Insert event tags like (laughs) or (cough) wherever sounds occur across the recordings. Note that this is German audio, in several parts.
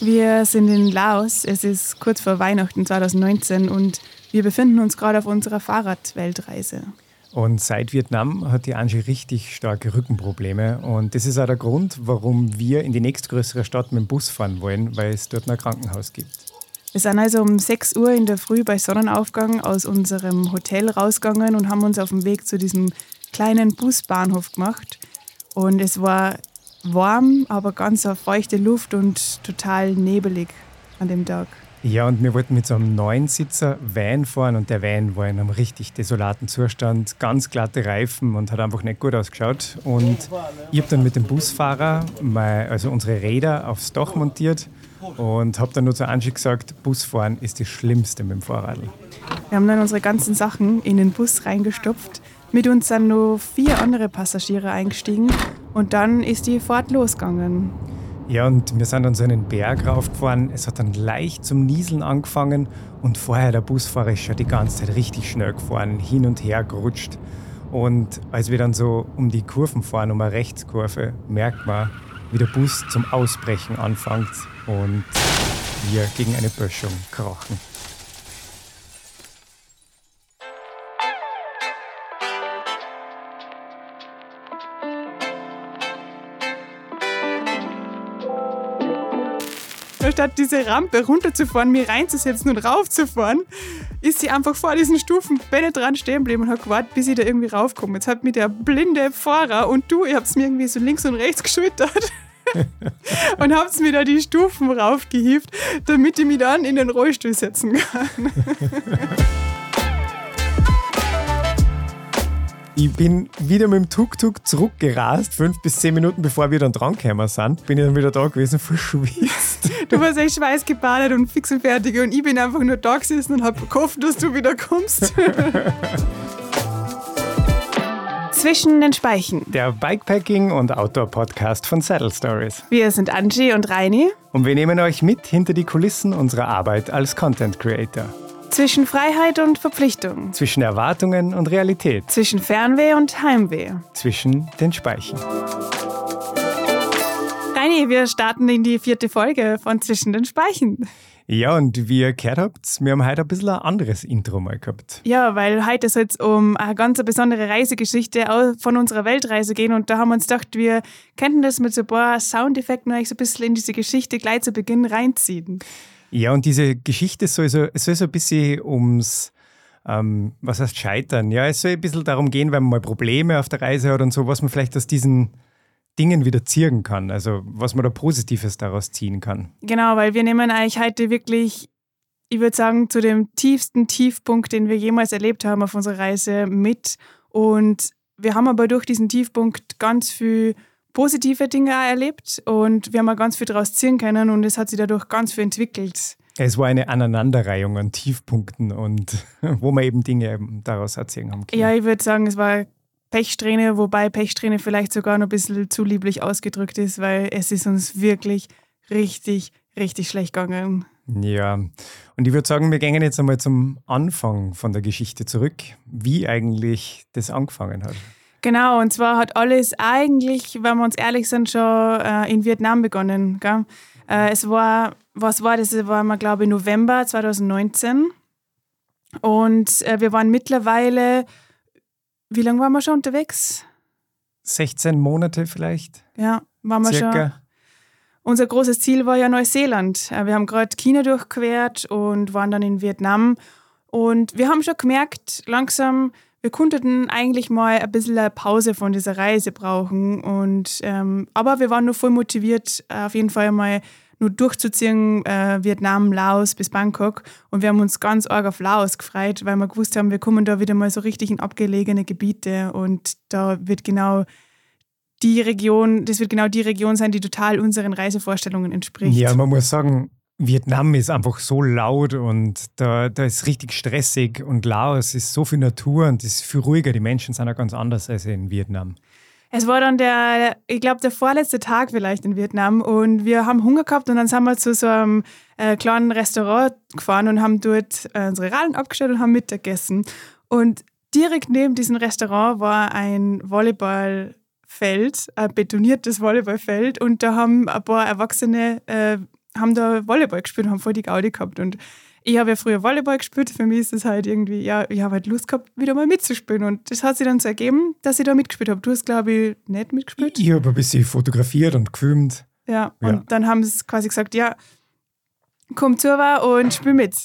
Wir sind in Laos. Es ist kurz vor Weihnachten 2019 und wir befinden uns gerade auf unserer Fahrradweltreise. Und seit Vietnam hat die Angie richtig starke Rückenprobleme. Und das ist auch der Grund, warum wir in die nächstgrößere Stadt mit dem Bus fahren wollen, weil es dort ein Krankenhaus gibt. Wir sind also um 6 Uhr in der Früh bei Sonnenaufgang aus unserem Hotel rausgegangen und haben uns auf dem Weg zu diesem kleinen Busbahnhof gemacht. Und es war warm, aber ganz auf feuchte Luft und total nebelig an dem Tag. Ja, und wir wollten mit so einem neuen Sitzer Van fahren und der Van war in einem richtig desolaten Zustand, ganz glatte Reifen und hat einfach nicht gut ausgeschaut. Und ich habe dann mit dem Busfahrer mein, also unsere Räder aufs Dach montiert und habe dann nur zu Angie gesagt, Busfahren ist das Schlimmste mit dem Fahrrad. Wir haben dann unsere ganzen Sachen in den Bus reingestopft. Mit uns sind nur vier andere Passagiere eingestiegen und dann ist die Fahrt losgegangen. Ja, und wir sind dann so einen Berg raufgefahren. Es hat dann leicht zum Nieseln angefangen und vorher der Busfahrer ist schon die ganze Zeit richtig schnell gefahren, hin und her gerutscht. Und als wir dann so um die Kurven fahren, um eine Rechtskurve, merkt man, wie der Bus zum Ausbrechen anfängt und wir gegen eine Böschung krachen. Statt diese Rampe runterzufahren, mir reinzusetzen und raufzufahren, ist sie einfach vor diesen Stufen penetrant stehen geblieben und hat gewartet, bis ich da irgendwie raufkomme. Jetzt hat mir der blinde Fahrer und du, ihr habt es mir irgendwie so links und rechts (laughs) geschultert. (laughs) und habt mir da die Stufen raufgehieft, damit ich mich dann in den Rollstuhl setzen kann. (laughs) Ich bin wieder mit dem Tuk-Tuk zurückgerast, fünf bis zehn Minuten bevor wir dann drangekommen sind. Bin ich dann wieder da gewesen, (laughs) verschwitzt. Du warst echt schweißgebadet und fix und fertig und ich bin einfach nur da gesessen und habe gehofft, dass du wieder kommst. (laughs) Zwischen den Speichen. Der Bikepacking- und Outdoor-Podcast von Saddle Stories. Wir sind Angie und Reini. Und wir nehmen euch mit hinter die Kulissen unserer Arbeit als Content Creator. Zwischen Freiheit und Verpflichtung. Zwischen Erwartungen und Realität. Zwischen Fernweh und Heimweh. Zwischen den Speichen. Reini, wir starten in die vierte Folge von Zwischen den Speichen. Ja, und wie ihr gehört habt, wir haben heute ein bisschen ein anderes Intro mal gehabt. Ja, weil heute soll es um eine ganz besondere Reisegeschichte von unserer Weltreise gehen und da haben wir uns gedacht, wir könnten das mit so ein paar Soundeffekten eigentlich so ein bisschen in diese Geschichte gleich zu Beginn reinziehen. Ja, und diese Geschichte soll so, soll so ein bisschen ums, ähm, was heißt Scheitern? Ja, es soll ein bisschen darum gehen, wenn man mal Probleme auf der Reise hat und so, was man vielleicht aus diesen Dingen wieder ziehen kann. Also, was man da Positives daraus ziehen kann. Genau, weil wir nehmen eigentlich heute wirklich, ich würde sagen, zu dem tiefsten Tiefpunkt, den wir jemals erlebt haben auf unserer Reise mit. Und wir haben aber durch diesen Tiefpunkt ganz viel positive Dinge auch erlebt und wir haben auch ganz viel daraus ziehen können und es hat sich dadurch ganz viel entwickelt. Es war eine Aneinanderreihung an Tiefpunkten und (laughs) wo man eben Dinge daraus erzählen haben können. Ja, ich würde sagen, es war Pechsträhne, wobei Pechsträhne vielleicht sogar noch ein bisschen zu lieblich ausgedrückt ist, weil es ist uns wirklich richtig, richtig schlecht gegangen. Ja, und ich würde sagen, wir gehen jetzt einmal zum Anfang von der Geschichte zurück, wie eigentlich das angefangen hat. Genau, und zwar hat alles eigentlich, wenn wir uns ehrlich sind, schon äh, in Vietnam begonnen. Gell? Äh, es war, was war das? war mal, glaube ich, November 2019. Und äh, wir waren mittlerweile, wie lange waren wir schon unterwegs? 16 Monate vielleicht. Ja, waren wir Circa. schon. Unser großes Ziel war ja Neuseeland. Äh, wir haben gerade China durchquert und waren dann in Vietnam. Und wir haben schon gemerkt, langsam, wir konnten eigentlich mal ein bisschen Pause von dieser Reise brauchen. Und, ähm, aber wir waren nur voll motiviert, äh, auf jeden Fall mal nur durchzuziehen, äh, Vietnam, Laos bis Bangkok. Und wir haben uns ganz arg auf Laos gefreut, weil wir gewusst haben, wir kommen da wieder mal so richtig in abgelegene Gebiete und da wird genau die Region, das wird genau die Region sein, die total unseren Reisevorstellungen entspricht. Ja, man muss sagen, Vietnam ist einfach so laut und da, da ist richtig stressig und Laos ist so viel Natur und ist viel ruhiger. Die Menschen sind auch ganz anders als in Vietnam. Es war dann der, ich glaube, der vorletzte Tag vielleicht in Vietnam und wir haben Hunger gehabt und dann sind wir zu so einem äh, kleinen Restaurant gefahren und haben dort äh, unsere Radeln abgestellt und haben Mittag gegessen. Und direkt neben diesem Restaurant war ein Volleyballfeld, ein betoniertes Volleyballfeld und da haben ein paar Erwachsene äh, haben da Volleyball gespielt und haben voll die Gaudi gehabt. Und ich habe ja früher Volleyball gespielt. Für mich ist es halt irgendwie, ja, ich habe halt Lust gehabt, wieder mal mitzuspielen. Und das hat sich dann so ergeben, dass ich da mitgespielt habe. Du hast, glaube ich, nicht mitgespielt. Ich habe ein bisschen fotografiert und gefilmt. Ja, ja. und dann haben sie quasi gesagt, ja, komm zu und spiel mit.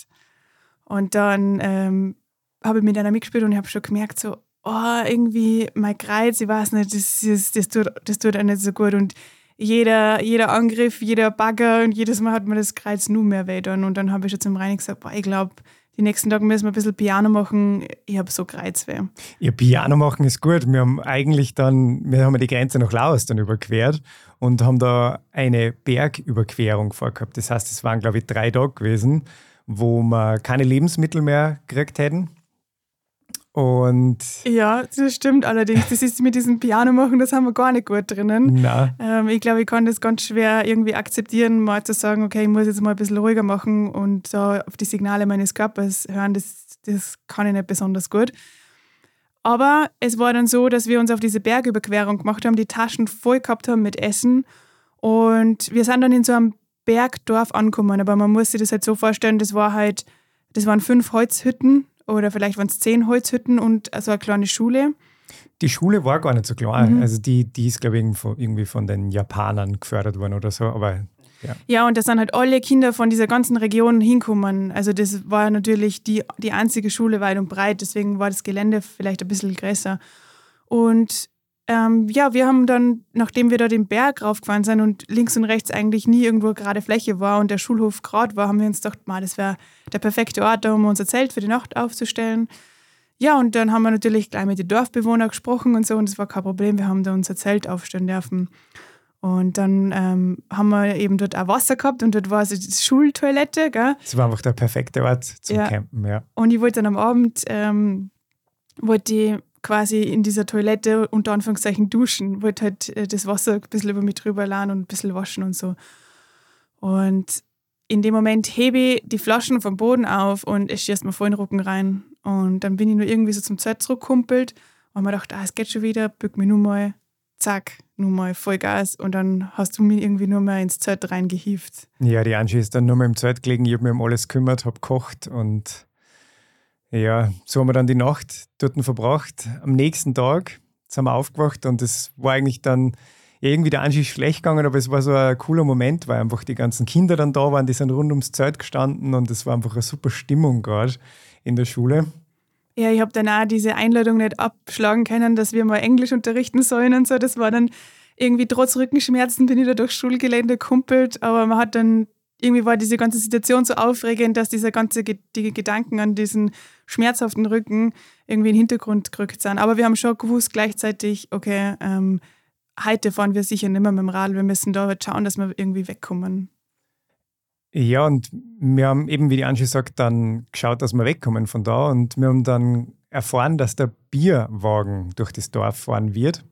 Und dann ähm, habe ich mit einer mitgespielt und ich habe schon gemerkt, so, oh, irgendwie mein Kreuz, ich weiß nicht, das, das, das, tut, das tut auch nicht so gut. Und jeder, jeder Angriff, jeder Bagger und jedes Mal hat mir das Kreuz nur mehr weh dann. Und dann habe ich schon zum Reini gesagt, boah, ich glaube, die nächsten Tage müssen wir ein bisschen Piano machen. Ich habe so Kreuzweh. Ja, Piano machen ist gut. Wir haben eigentlich dann, wir haben die Grenze nach Laos dann überquert und haben da eine Bergüberquerung vorgehabt. Das heißt, es waren, glaube ich, drei Tage gewesen, wo wir keine Lebensmittel mehr gekriegt hätten und ja, das stimmt allerdings. Das ist mit diesem Piano machen, das haben wir gar nicht gut drinnen. Ähm, ich glaube, ich kann das ganz schwer irgendwie akzeptieren, mal zu sagen, okay, ich muss jetzt mal ein bisschen ruhiger machen und so auf die Signale meines Körpers hören, das, das kann ich nicht besonders gut. Aber es war dann so, dass wir uns auf diese Bergüberquerung gemacht haben, die Taschen voll gehabt haben mit Essen und wir sind dann in so einem Bergdorf angekommen. Aber man muss sich das halt so vorstellen, das war halt, das waren fünf Holzhütten oder vielleicht waren es zehn Holzhütten und so eine kleine Schule. Die Schule war gar nicht so klein. Mhm. Also die, die ist, glaube ich, irgendwie von den Japanern gefördert worden oder so. Aber ja. ja, und da sind halt alle Kinder von dieser ganzen Region hinkommen. Also das war natürlich die, die einzige Schule weit und breit, deswegen war das Gelände vielleicht ein bisschen größer. Und ähm, ja, wir haben dann, nachdem wir da den Berg raufgefahren sind und links und rechts eigentlich nie irgendwo gerade Fläche war und der Schulhof gerade war, haben wir uns gedacht, mal, das wäre der perfekte Ort, um unser Zelt für die Nacht aufzustellen. Ja, und dann haben wir natürlich gleich mit den Dorfbewohnern gesprochen und so und das war kein Problem. Wir haben da unser Zelt aufstellen dürfen. Und dann ähm, haben wir eben dort auch Wasser gehabt und dort war so die Schultoilette. Gell? Das war einfach der perfekte Ort zum ja. Campen, ja. Und ich wollte dann am Abend, ähm, wollte quasi in dieser Toilette unter Anführungszeichen duschen, wollte halt äh, das Wasser ein bisschen über mich drüber laden und ein bisschen waschen und so. Und in dem Moment hebe ich die Flaschen vom Boden auf und ich schieße mir voll in den Rücken rein. Und dann bin ich nur irgendwie so zum Zelt zurückkumpelt und mir gedacht, ah, es geht schon wieder, bück mich nur mal, zack, nur mal Vollgas und dann hast du mich irgendwie nur mal ins Zelt reingehieft. Ja, die Angie ist dann nur mal im Zelt gelegen, ich habe mich um alles gekümmert, habe gekocht und ja, so haben wir dann die Nacht dort verbracht. Am nächsten Tag sind wir aufgewacht und es war eigentlich dann irgendwie der Anschluss schlecht gegangen, aber es war so ein cooler Moment, weil einfach die ganzen Kinder dann da waren, die sind rund ums Zelt gestanden und es war einfach eine super Stimmung gerade in der Schule. Ja, ich habe dann auch diese Einladung nicht abschlagen können, dass wir mal Englisch unterrichten sollen und so. Das war dann irgendwie trotz Rückenschmerzen bin ich da durchs Schulgelände kumpelt, aber man hat dann irgendwie war diese ganze Situation so aufregend, dass diese ganze die Gedanken an diesen schmerzhaften Rücken irgendwie in den Hintergrund gerückt sind. Aber wir haben schon gewusst gleichzeitig, okay, ähm, heute fahren wir sicher nicht mehr mit dem Rad. Wir müssen da schauen, dass wir irgendwie wegkommen. Ja, und wir haben eben, wie die Angie sagt, dann geschaut, dass wir wegkommen von da. Und wir haben dann erfahren, dass der Bierwagen durch das Dorf fahren wird.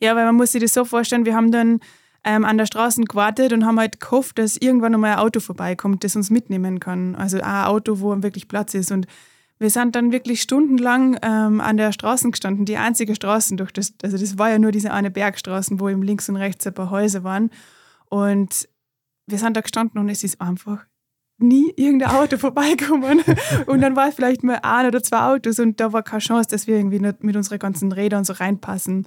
Ja, weil man muss sich das so vorstellen, wir haben dann ähm, an der Straße gewartet und haben halt gehofft, dass irgendwann nochmal ein Auto vorbeikommt, das uns mitnehmen kann. Also ein Auto, wo wirklich Platz ist. Und wir sind dann wirklich stundenlang ähm, an der Straße gestanden, die einzige Straße durch das, also das war ja nur diese eine Bergstraße, wo eben links und rechts ein paar Häuser waren. Und wir sind da gestanden und es ist einfach nie irgendein Auto (laughs) vorbeikommen. und dann war es vielleicht mal ein oder zwei Autos und da war keine Chance, dass wir irgendwie mit unseren ganzen Rädern so reinpassen.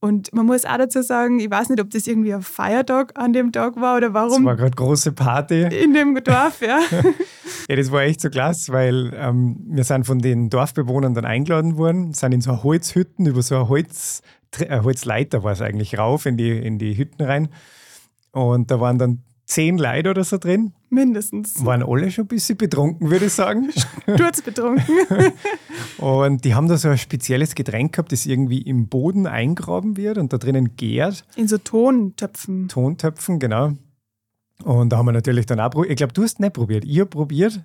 Und man muss auch dazu sagen, ich weiß nicht, ob das irgendwie ein Feiertag an dem Tag war oder warum. Es war gerade große Party. In dem Dorf, ja. (laughs) ja, das war echt so klasse, weil ähm, wir sind von den Dorfbewohnern dann eingeladen worden, sind in so Holzhütten über so eine Holz, äh, Holzleiter war es eigentlich rauf in die, in die Hütten rein. Und da waren dann zehn Leute oder so drin. Mindestens. Waren alle schon ein bisschen betrunken, würde ich sagen. (laughs) betrunken. (laughs) und die haben da so ein spezielles Getränk gehabt, das irgendwie im Boden eingraben wird und da drinnen gärt. In so Tontöpfen. Tontöpfen, genau. Und da haben wir natürlich dann auch probiert. Ich glaube, du hast nicht probiert. Ich habe probiert.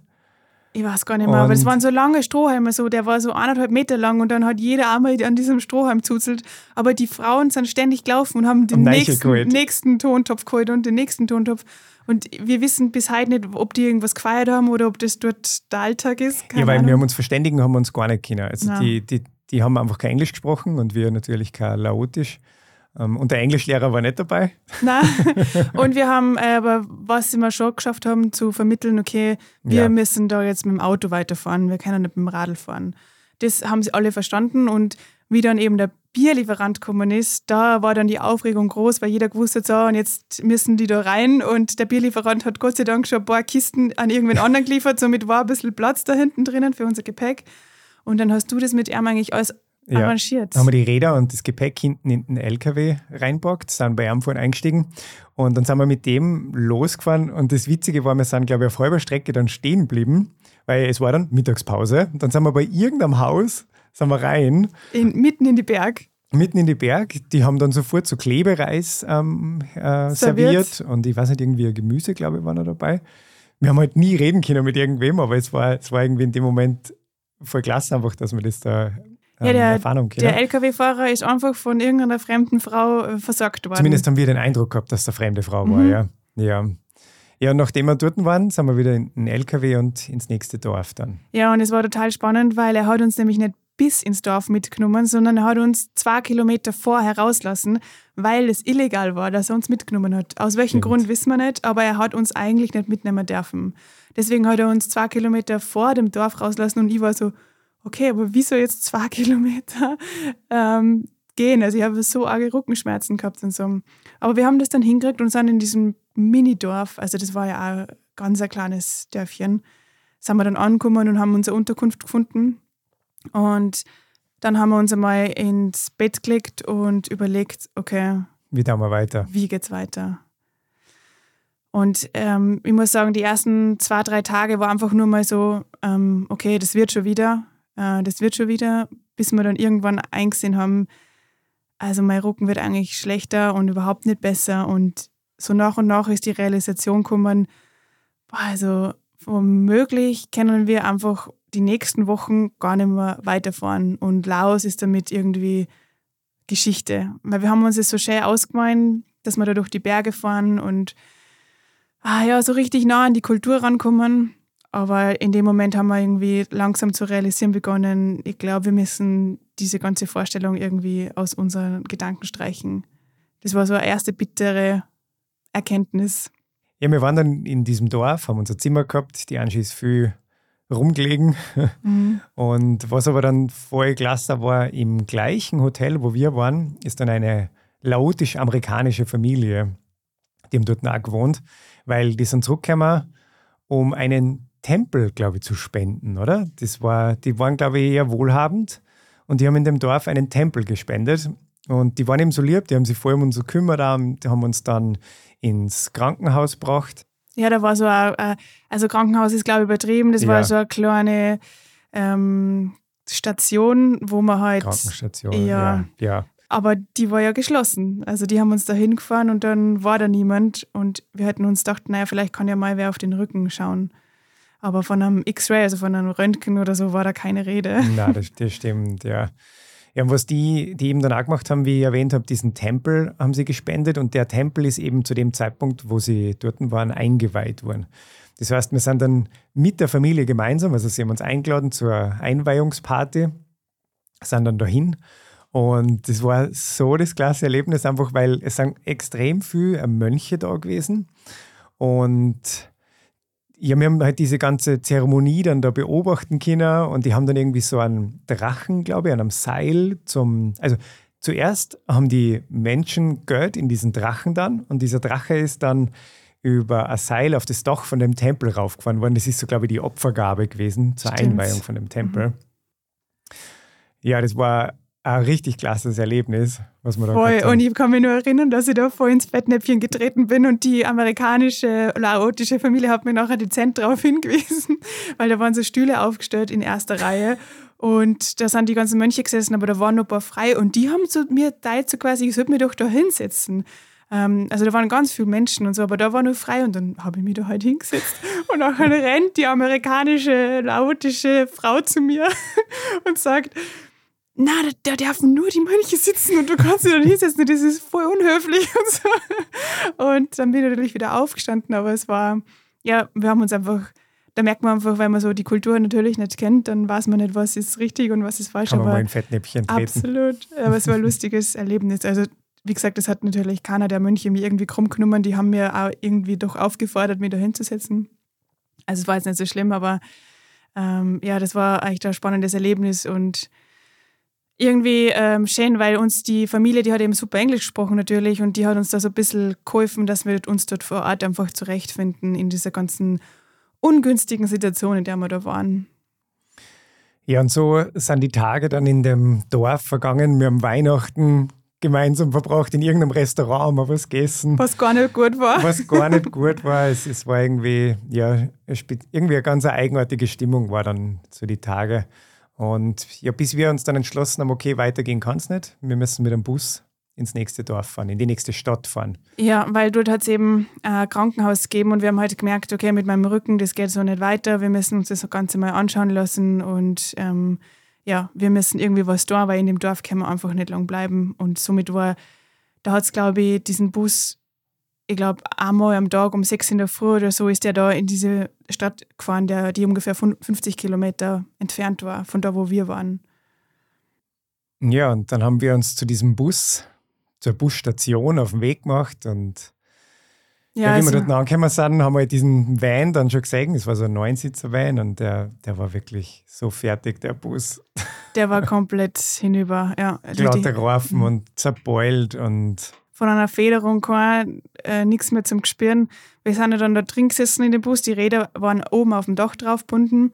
Ich weiß gar nicht mehr, aber es waren so lange Strohhalme, so, der war so eineinhalb Meter lang und dann hat jeder einmal an diesem Strohhalm zuzelt. Aber die Frauen sind ständig gelaufen und haben den nächsten, nächsten Tontopf geholt und den nächsten Tontopf. Und wir wissen bis heute nicht, ob die irgendwas gefeiert haben oder ob das dort der Alltag ist. Keine ja, weil Ahnung. wir haben uns verständigen, haben wir uns gar nicht können. Also die, die, die haben einfach kein Englisch gesprochen und wir natürlich kein Laotisch. Ähm, und der Englischlehrer war nicht dabei. Nein. (laughs) Und wir haben, äh, aber was wir schon geschafft haben, zu vermitteln, okay, wir ja. müssen da jetzt mit dem Auto weiterfahren, wir können nicht mit dem Radl fahren. Das haben sie alle verstanden und wie dann eben der Bierlieferant gekommen ist, da war dann die Aufregung groß, weil jeder gewusst hat, so, und jetzt müssen die da rein. Und der Bierlieferant hat Gott sei Dank schon ein paar Kisten an irgendwen (laughs) anderen geliefert, somit war ein bisschen Platz da hinten drinnen für unser Gepäck. Und dann hast du das mit ihm eigentlich alles ja. arrangiert. Haben wir die Räder und das Gepäck hinten in den LKW reinpackt, sind bei vorhin eingestiegen und dann sind wir mit dem losgefahren und das Witzige war, wir sind glaube ich auf halber Strecke dann stehen geblieben, weil es war dann Mittagspause. Dann sind wir bei irgendeinem Haus, sind wir rein. In, mitten in die Berg. Mitten in die Berg. Die haben dann sofort so Klebereis ähm, äh, serviert. serviert und ich weiß nicht, irgendwie Gemüse, glaube ich, war noch dabei. Wir haben halt nie reden können mit irgendwem, aber es war, es war irgendwie in dem Moment voll klasse einfach, dass wir das da ja, der, erfahren Der LKW-Fahrer ist einfach von irgendeiner fremden Frau äh, versorgt worden. Zumindest haben wir den Eindruck gehabt, dass der fremde Frau mhm. war, ja. Ja. Ja, und nachdem wir dort waren, sind wir wieder in den LKW und ins nächste Dorf dann. Ja, und es war total spannend, weil er hat uns nämlich nicht bis ins Dorf mitgenommen, sondern er hat uns zwei Kilometer vorher rauslassen, weil es illegal war, dass er uns mitgenommen hat. Aus welchem Stimmt. Grund wissen wir nicht, aber er hat uns eigentlich nicht mitnehmen dürfen. Deswegen hat er uns zwei Kilometer vor dem Dorf rauslassen und ich war so, okay, aber wieso jetzt zwei (laughs) Kilometer ähm, gehen? Also ich habe so arge Rückenschmerzen gehabt und so. Aber wir haben das dann hingekriegt und sind in diesem Mini-Dorf, also das war ja auch ein ganz ein kleines Dörfchen, sind wir dann angekommen und haben unsere Unterkunft gefunden. Und dann haben wir uns einmal ins Bett gelegt und überlegt, okay, wie tun wir weiter? Wie geht's weiter? Und ähm, ich muss sagen, die ersten zwei, drei Tage war einfach nur mal so, ähm, okay, das wird schon wieder, äh, das wird schon wieder, bis wir dann irgendwann eingesehen haben, also mein Rücken wird eigentlich schlechter und überhaupt nicht besser. Und so nach und nach ist die Realisation gekommen, also womöglich können wir einfach die nächsten Wochen gar nicht mehr weiterfahren. Und Laos ist damit irgendwie Geschichte. Weil wir haben uns das so schön ausgemalt, dass wir da durch die Berge fahren und ah ja, so richtig nah an die Kultur rankommen. Aber in dem Moment haben wir irgendwie langsam zu realisieren begonnen, ich glaube, wir müssen diese ganze Vorstellung irgendwie aus unseren Gedanken streichen. Das war so eine erste bittere Erkenntnis. Ja, wir waren dann in diesem Dorf, haben unser Zimmer gehabt. Die Angie ist viel rumgelegen. Mhm. (laughs) Und was aber dann voll klasse war, im gleichen Hotel, wo wir waren, ist dann eine laotisch-amerikanische Familie. Die haben dort auch gewohnt, weil die sind zurückgekommen, um einen Tempel, glaube ich, zu spenden, oder? Das war, die waren, glaube ich, eher wohlhabend und die haben in dem Dorf einen Tempel gespendet. Und die waren eben so lieb, die haben sich voll um uns gekümmert, die haben uns dann ins Krankenhaus gebracht. Ja, da war so ein, äh, also Krankenhaus ist, glaube ich, übertrieben. Das ja. war so eine kleine ähm, Station, wo man halt. Krankenstation, ja, ja. ja. Aber die war ja geschlossen. Also die haben uns da hingefahren und dann war da niemand. Und wir hätten uns gedacht, naja, vielleicht kann ja mal wer auf den Rücken schauen. Aber von einem X-Ray, also von einem Röntgen oder so, war da keine Rede. (laughs) Na, das, das stimmt, ja. Ja, und was die, die eben dann auch gemacht haben, wie ich erwähnt habe, diesen Tempel haben sie gespendet und der Tempel ist eben zu dem Zeitpunkt, wo sie dort waren, eingeweiht worden. Das heißt, wir sind dann mit der Familie gemeinsam, also sie haben uns eingeladen zur Einweihungsparty, sind dann dahin und das war so das klasse Erlebnis, einfach weil es sind extrem viele Mönche da gewesen und ja, wir haben halt diese ganze Zeremonie dann da beobachten können und die haben dann irgendwie so einen Drachen, glaube ich, an einem Seil zum, also zuerst haben die Menschen Geld in diesen Drachen dann und dieser Drache ist dann über ein Seil auf das Dach von dem Tempel raufgefahren worden. Das ist so, glaube ich, die Opfergabe gewesen zur Stimmt. Einweihung von dem Tempel. Mhm. Ja, das war ein richtig klasses Erlebnis, was man da Voll. Und ich kann mich nur erinnern, dass ich da voll ins Fettnäpfchen getreten bin und die amerikanische, laotische Familie hat mir nachher dezent darauf (laughs) hingewiesen, weil da waren so Stühle aufgestellt in erster Reihe. Und da sind die ganzen Mönche gesessen, aber da waren noch ein paar frei. Und die haben zu mir teilt so quasi, ich sollte mich doch da hinsetzen. Ähm, also da waren ganz viele Menschen und so, aber da war nur frei. Und dann habe ich mich da halt hingesetzt. (laughs) Und nachher rennt die amerikanische, laotische Frau zu mir (laughs) und sagt, na, da, dürfen nur die Mönche sitzen und du kannst nicht sitzen, das ist voll unhöflich und so. Und dann bin ich natürlich wieder aufgestanden, aber es war, ja, wir haben uns einfach, da merkt man einfach, wenn man so die Kultur natürlich nicht kennt, dann weiß man nicht, was ist richtig und was ist falsch. Kann man aber mal ein Fettnäpfchen treten. Absolut, aber es war ein lustiges Erlebnis. Also wie gesagt, das hat natürlich keiner der Mönche mir irgendwie krumm genommen. Die haben mir auch irgendwie doch aufgefordert, mich da hinzusetzen. Also es war jetzt nicht so schlimm, aber ähm, ja, das war eigentlich ein spannendes Erlebnis und irgendwie ähm, schön, weil uns die Familie, die hat eben super Englisch gesprochen natürlich und die hat uns da so ein bisschen geholfen, dass wir uns dort vor Ort einfach zurechtfinden in dieser ganzen ungünstigen Situation, in der wir da waren. Ja, und so sind die Tage dann in dem Dorf vergangen. Wir haben Weihnachten gemeinsam verbracht in irgendeinem Restaurant, haben wir was gegessen. Was gar nicht gut war. Was gar nicht gut war. Es, es war irgendwie, ja, irgendwie eine ganz eigenartige Stimmung war dann so die Tage. Und ja, bis wir uns dann entschlossen haben, okay, weitergehen kann es nicht. Wir müssen mit dem Bus ins nächste Dorf fahren, in die nächste Stadt fahren. Ja, weil dort hat es eben ein Krankenhaus gegeben und wir haben halt gemerkt, okay, mit meinem Rücken, das geht so nicht weiter. Wir müssen uns das Ganze mal anschauen lassen und ähm, ja, wir müssen irgendwie was tun, weil in dem Dorf können wir einfach nicht lang bleiben. Und somit war, da hat es, glaube ich, diesen Bus, ich glaube, einmal am Tag um sechs in der Früh oder so ist der da in diese Stadt gefahren, der, die ungefähr 50 Kilometer entfernt war von da, wo wir waren. Ja, und dann haben wir uns zu diesem Bus, zur Busstation auf den Weg gemacht und ja, ja, wie also, wir dort angekommen sind, haben wir diesen Van dann schon gesehen. Es war so ein Neunsitzer-Van und der, der war wirklich so fertig, der Bus. Der war komplett hinüber, ja. Glatte mhm. und zerbeult und. Von einer Federung kein, äh, nichts mehr zum Gespüren. Wir sind dann da drin gesessen in dem Bus, die Räder waren oben auf dem Dach drauf gebunden.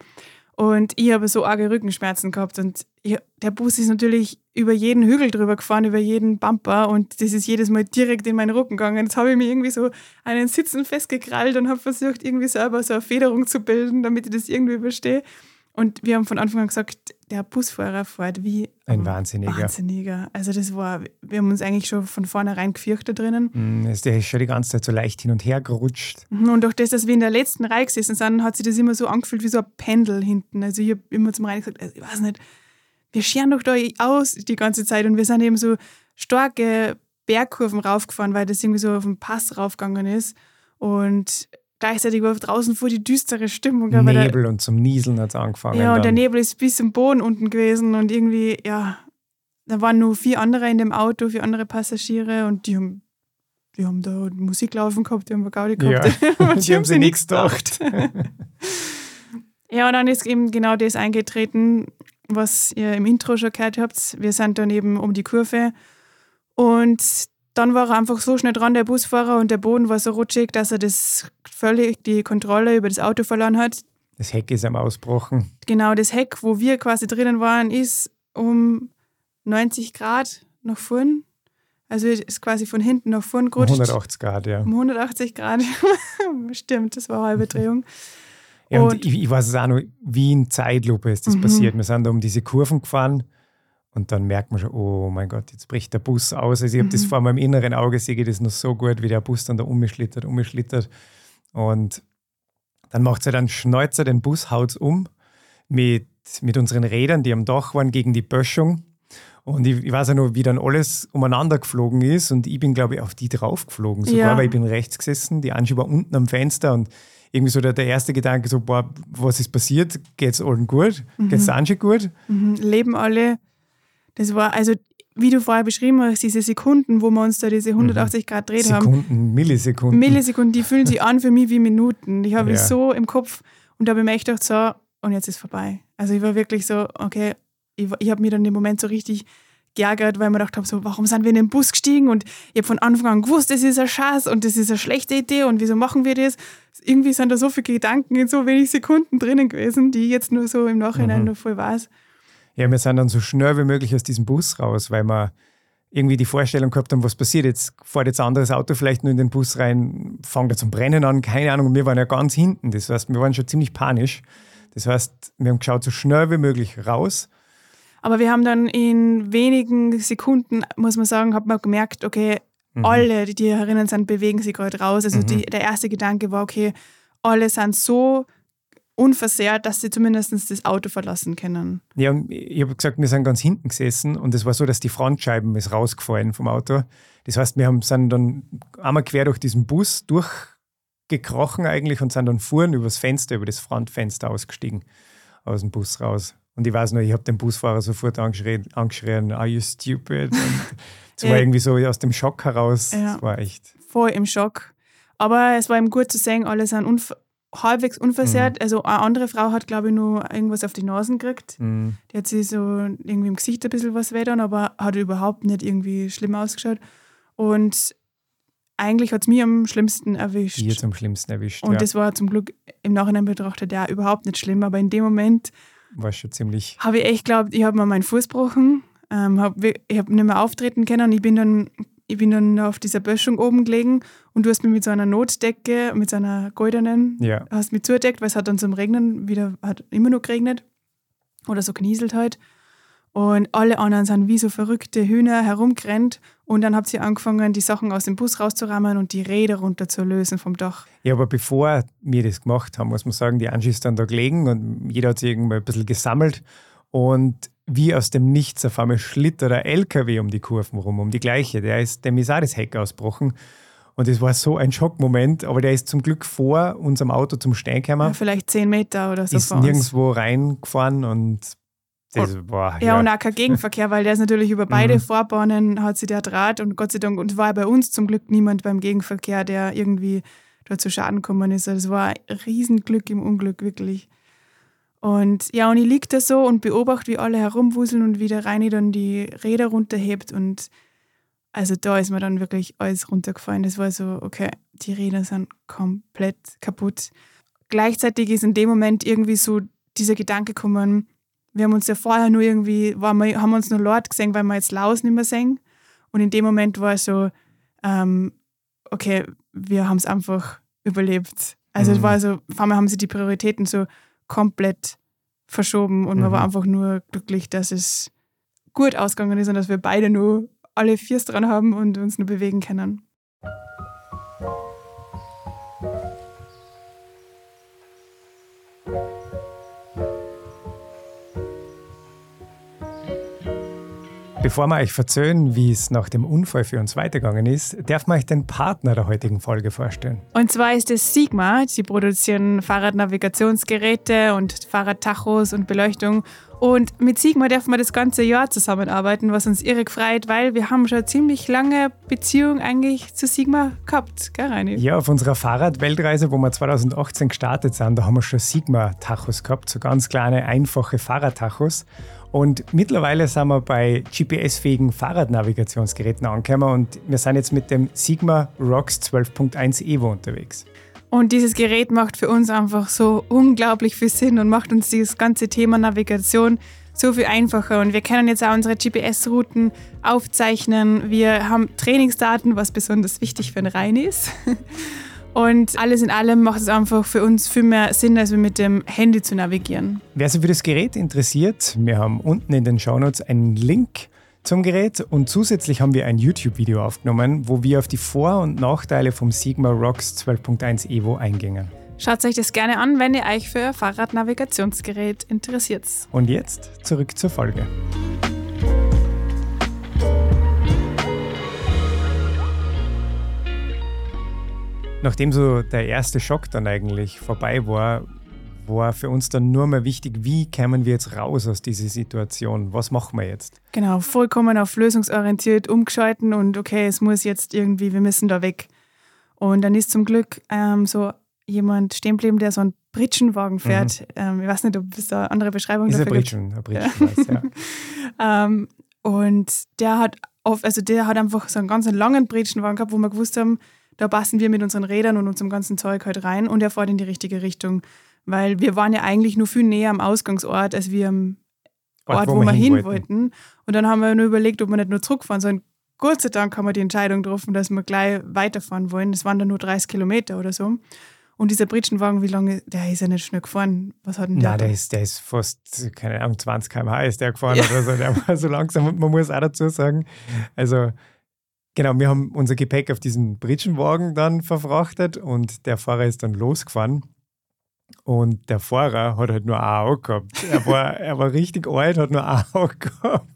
Und ich habe so arge Rückenschmerzen gehabt. Und ich, der Bus ist natürlich über jeden Hügel drüber gefahren, über jeden Bumper. Und das ist jedes Mal direkt in meinen Rücken gegangen. Jetzt habe ich mir irgendwie so einen Sitzen festgekrallt und habe versucht, irgendwie selber so eine Federung zu bilden, damit ich das irgendwie überstehe. Und wir haben von Anfang an gesagt, der Busfahrer fährt wie ein Wahnsinniger. Wahnsinniger. Also das war, wir haben uns eigentlich schon von vornherein gefürchtet drinnen. Mm, der ist schon die ganze Zeit so leicht hin und her gerutscht. Mhm, und durch das, dass wir in der letzten Reihe gesessen sind, hat sich das immer so angefühlt wie so ein Pendel hinten. Also ich habe immer zum Rein gesagt, also ich weiß nicht, wir scheren doch da aus die ganze Zeit und wir sind eben so starke Bergkurven raufgefahren, weil das irgendwie so auf den Pass raufgegangen ist. Und gleichzeitig war draußen vor die düstere Stimmung. Nebel der, und zum Nieseln hat es angefangen. Ja, und dann. der Nebel ist bis zum Boden unten gewesen und irgendwie, ja, da waren nur vier andere in dem Auto, vier andere Passagiere und die haben, die haben da Musik laufen gehabt, die haben Gaudi gehabt. Ja, (laughs) die, die haben sich nichts gedacht. (laughs) ja, und dann ist eben genau das eingetreten, was ihr im Intro schon gehört habt. Wir sind dann eben um die Kurve und dann war er einfach so schnell dran, der Busfahrer, und der Boden war so rutschig, dass er das völlig die Kontrolle über das Auto verloren hat. Das Heck ist am Ausbrochen. Genau, das Heck, wo wir quasi drinnen waren, ist um 90 Grad nach vorn. Also ist quasi von hinten nach vorn gerutscht. Um 180 Grad, ja. Um 180 Grad. (laughs) Stimmt, das war eine halbe Drehung. Ja, und, und ich, ich, weiß es auch noch, wie in Zeitlupe ist das mhm. passiert. Wir sind da um diese Kurven gefahren und dann merkt man schon, oh mein Gott, jetzt bricht der Bus aus. Also ich habe mhm. das vor meinem inneren Auge, sehe ich das noch so gut, wie der Bus dann da umschlittert, umschlittert. Und dann macht er dann Schneuzer den Bus, haut um mit, mit unseren Rädern, die am Dach waren, gegen die Böschung. Und ich, ich weiß ja noch, wie dann alles umeinander geflogen ist. Und ich bin, glaube ich, auf die draufgeflogen sogar, ja. weil ich bin rechts gesessen, die Angie war unten am Fenster und irgendwie so der, der erste Gedanke so, boah, was ist passiert? Geht's allen gut? Mhm. Geht's Angie gut? Mhm. Leben alle das war, also wie du vorher beschrieben hast, diese Sekunden, wo wir uns da diese 180 mhm. Grad dreht Sekunden, haben. Sekunden, Millisekunden. Millisekunden, die fühlen sich an für mich wie Minuten. Die habe ja. ich so im Kopf und da habe ich mir echt gedacht, so, und jetzt ist vorbei. Also ich war wirklich so, okay, ich, ich habe mir dann im Moment so richtig geärgert, weil ich mir gedacht habe, so, warum sind wir in den Bus gestiegen? Und ich habe von Anfang an gewusst, das ist ein Schatz und das ist eine schlechte Idee und wieso machen wir das? Irgendwie sind da so viele Gedanken in so wenig Sekunden drinnen gewesen, die ich jetzt nur so im Nachhinein mhm. nur voll weiß. Ja, wir sind dann so schnell wie möglich aus diesem Bus raus, weil wir irgendwie die Vorstellung gehabt haben, was passiert jetzt? Fährt jetzt ein anderes Auto vielleicht nur in den Bus rein, fängt er zum Brennen an, keine Ahnung. Und wir waren ja ganz hinten. Das heißt, wir waren schon ziemlich panisch. Das heißt, wir haben geschaut, so schnell wie möglich raus. Aber wir haben dann in wenigen Sekunden, muss man sagen, hat man gemerkt, okay, mhm. alle, die hier herinnen sind, bewegen sich gerade raus. Also mhm. die, der erste Gedanke war, okay, alle sind so unversehrt, dass sie zumindest das Auto verlassen können. Ja, und ich habe gesagt, wir sind ganz hinten gesessen und es war so, dass die Frontscheiben ist rausgefallen vom Auto. Das heißt, wir haben, sind dann einmal quer durch diesen Bus durchgekrochen eigentlich und sind dann fuhren übers Fenster, über das Frontfenster ausgestiegen aus dem Bus raus. Und ich weiß noch, ich habe den Busfahrer sofort angeschrien, angeschrien are you stupid? Es war (laughs) irgendwie so aus dem Schock heraus. Ja. war echt. Voll im Schock. Aber es war ihm gut zu sehen, alle sind halbwegs unversehrt. Also eine andere Frau hat, glaube ich, nur irgendwas auf die Nasen gekriegt. mm, Die hat sich so irgendwie im Gesicht ein bisschen was wedern, aber hat überhaupt nicht irgendwie schlimm ausgeschaut. Und eigentlich hat es mich am schlimmsten erwischt. Hier zum Schlimmsten erwischt. Und ja. das war zum Glück im Nachhinein betrachtet ja überhaupt nicht schlimm. Aber in dem Moment war schon ziemlich. habe ich echt geglaubt, ich habe mir meinen Fuß gebrochen. Ähm, hab, ich habe nicht mehr auftreten können. Ich bin dann, ich bin dann auf dieser Böschung oben gelegen und du hast mich mit so einer Notdecke, mit so einer goldenen, Ja. hast mich zugedeckt, weil es hat dann zum Regnen wieder, hat immer noch geregnet oder so knieselt halt. Und alle anderen sind wie so verrückte Hühner herumgerannt und dann habt ihr angefangen, die Sachen aus dem Bus rauszurammen und die Räder runterzulösen vom Dach. Ja, aber bevor wir das gemacht haben, muss man sagen, die Angie ist dann da gelegen und jeder hat sich irgendwie ein bisschen gesammelt. Und wie aus dem Nichts auf einmal schlittert der LKW um die Kurven rum, um die gleiche. Der ist, dem ist auch das Heck ausgebrochen. Und es war so ein Schockmoment, aber der ist zum Glück vor unserem Auto zum Stehen Ja, gekommen, vielleicht zehn Meter oder so ist vor uns. nirgendwo reingefahren und das war. Ja, und auch kein Gegenverkehr, weil der ist natürlich über beide Mhm. Vorbahnen hat sich der Draht und Gott sei Dank, und es war bei uns zum Glück niemand beim Gegenverkehr, der irgendwie dort zu Schaden gekommen ist. Also es war ein Riesenglück im Unglück, wirklich. Und ja, und ich liege da so und beobachte, wie alle herumwuseln und wie der Reini dann die Räder runterhebt und also da ist mir dann wirklich alles runtergefallen. Das war so, okay, die Räder sind komplett kaputt. Gleichzeitig ist in dem Moment irgendwie so dieser Gedanke gekommen, wir haben uns ja vorher nur irgendwie, waren wir, haben uns nur Lord gesehen, weil wir jetzt Laus nicht mehr sehen. Und in dem Moment war es so, ähm, okay, wir haben es einfach überlebt. Also es Mhm. war so, auf einmal haben sie die Prioritäten so komplett verschoben und man Mhm. war einfach nur glücklich, dass es gut ausgegangen ist und dass wir beide nur alle Viers dran haben und uns nur bewegen können. Bevor wir euch verzögern, wie es nach dem Unfall für uns weitergegangen ist, darf man euch den Partner der heutigen Folge vorstellen. Und zwar ist es Sigma. Sie produzieren Fahrradnavigationsgeräte und Fahrradtachos und Beleuchtung. Und mit Sigma dürfen wir das ganze Jahr zusammenarbeiten, was uns irre freut, weil wir haben schon eine ziemlich lange Beziehung eigentlich zu Sigma gehabt, gell, Reini? Ja, auf unserer Fahrradweltreise, wo wir 2018 gestartet sind, da haben wir schon Sigma-Tachos gehabt, so ganz kleine, einfache Fahrradtachos. Und mittlerweile sind wir bei GPS-fähigen Fahrradnavigationsgeräten angekommen und wir sind jetzt mit dem Sigma Rocks 12.1 Evo unterwegs. Und dieses Gerät macht für uns einfach so unglaublich viel Sinn und macht uns dieses ganze Thema Navigation so viel einfacher. Und wir können jetzt auch unsere GPS-Routen aufzeichnen. Wir haben Trainingsdaten, was besonders wichtig für einen Rhein ist. (laughs) Und alles in allem macht es einfach für uns viel mehr Sinn, als mit dem Handy zu navigieren. Wer sich für das Gerät interessiert, wir haben unten in den Shownotes einen Link zum Gerät und zusätzlich haben wir ein YouTube-Video aufgenommen, wo wir auf die Vor- und Nachteile vom Sigma Rocks 12.1 Evo eingingen. Schaut euch das gerne an, wenn ihr euch für ein Fahrradnavigationsgerät interessiert. Und jetzt zurück zur Folge. Nachdem so der erste Schock dann eigentlich vorbei war, war für uns dann nur mehr wichtig, wie kämen wir jetzt raus aus dieser Situation? Was machen wir jetzt? Genau, vollkommen auf lösungsorientiert umgeschalten und okay, es muss jetzt irgendwie, wir müssen da weg. Und dann ist zum Glück ähm, so jemand stehen geblieben, der so einen Britschenwagen fährt. Ähm, ich weiß nicht, ob es da eine andere Beschreibung Mhm. Ist ein dafür gibt. Britschen, ein Britschen, ja. (laughs) Ähm, und der hat auf, also der hat einfach so einen ganz langen Bretschenwagen gehabt, wo wir gewusst haben, da passen wir mit unseren Rädern und unserem ganzen Zeug halt rein und er fährt in die richtige Richtung. Weil wir waren ja eigentlich nur viel näher am Ausgangsort, als wir am Ort, wo, wir hin wollten. Und dann haben wir nur überlegt, ob wir nicht nur zurückfahren sollen. Gott sei Dank haben wir die Entscheidung getroffen, dass wir gleich weiterfahren wollen. Das waren dann nur 30 Kilometer oder so. Und dieser Britschenwagen, wie lange, der ist ja nicht schnell gefahren. Was hat denn der? Nein, der ist, der ist fast, keine Ahnung, 20 km/h ist der gefahren oder so. Der war so langsam und man muss auch dazu sagen, also genau, wir haben unser Gepäck auf diesen Britschenwagen dann verfrachtet und der Fahrer ist dann losgefahren. Und der Fahrer hat halt nur ein Auge gehabt. Er war, (laughs) er war richtig alt, hat nur ein Auge gehabt.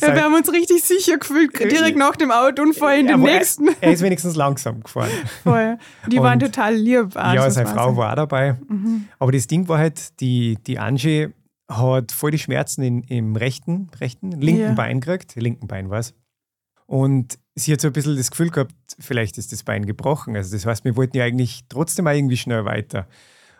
ja, wir haben uns richtig sicher gefühlt, direkt nach dem Autounfall in Er dem war- nächsten. Er ist wenigstens langsam gefahren. (laughs) Voll. Die waren Und- total lieb. auch, ja, seine Frau war auch dabei. Mhm. Aber das Ding war halt, die, die Angie hat voll die Schmerzen in, im rechten, rechten, linken Ja. Bein gekriegt. Linken Bein war es. Und sie hat so ein bisschen das Gefühl gehabt, vielleicht ist das Bein gebrochen. Also das heißt, wir wollten ja eigentlich trotzdem irgendwie schnell weiter.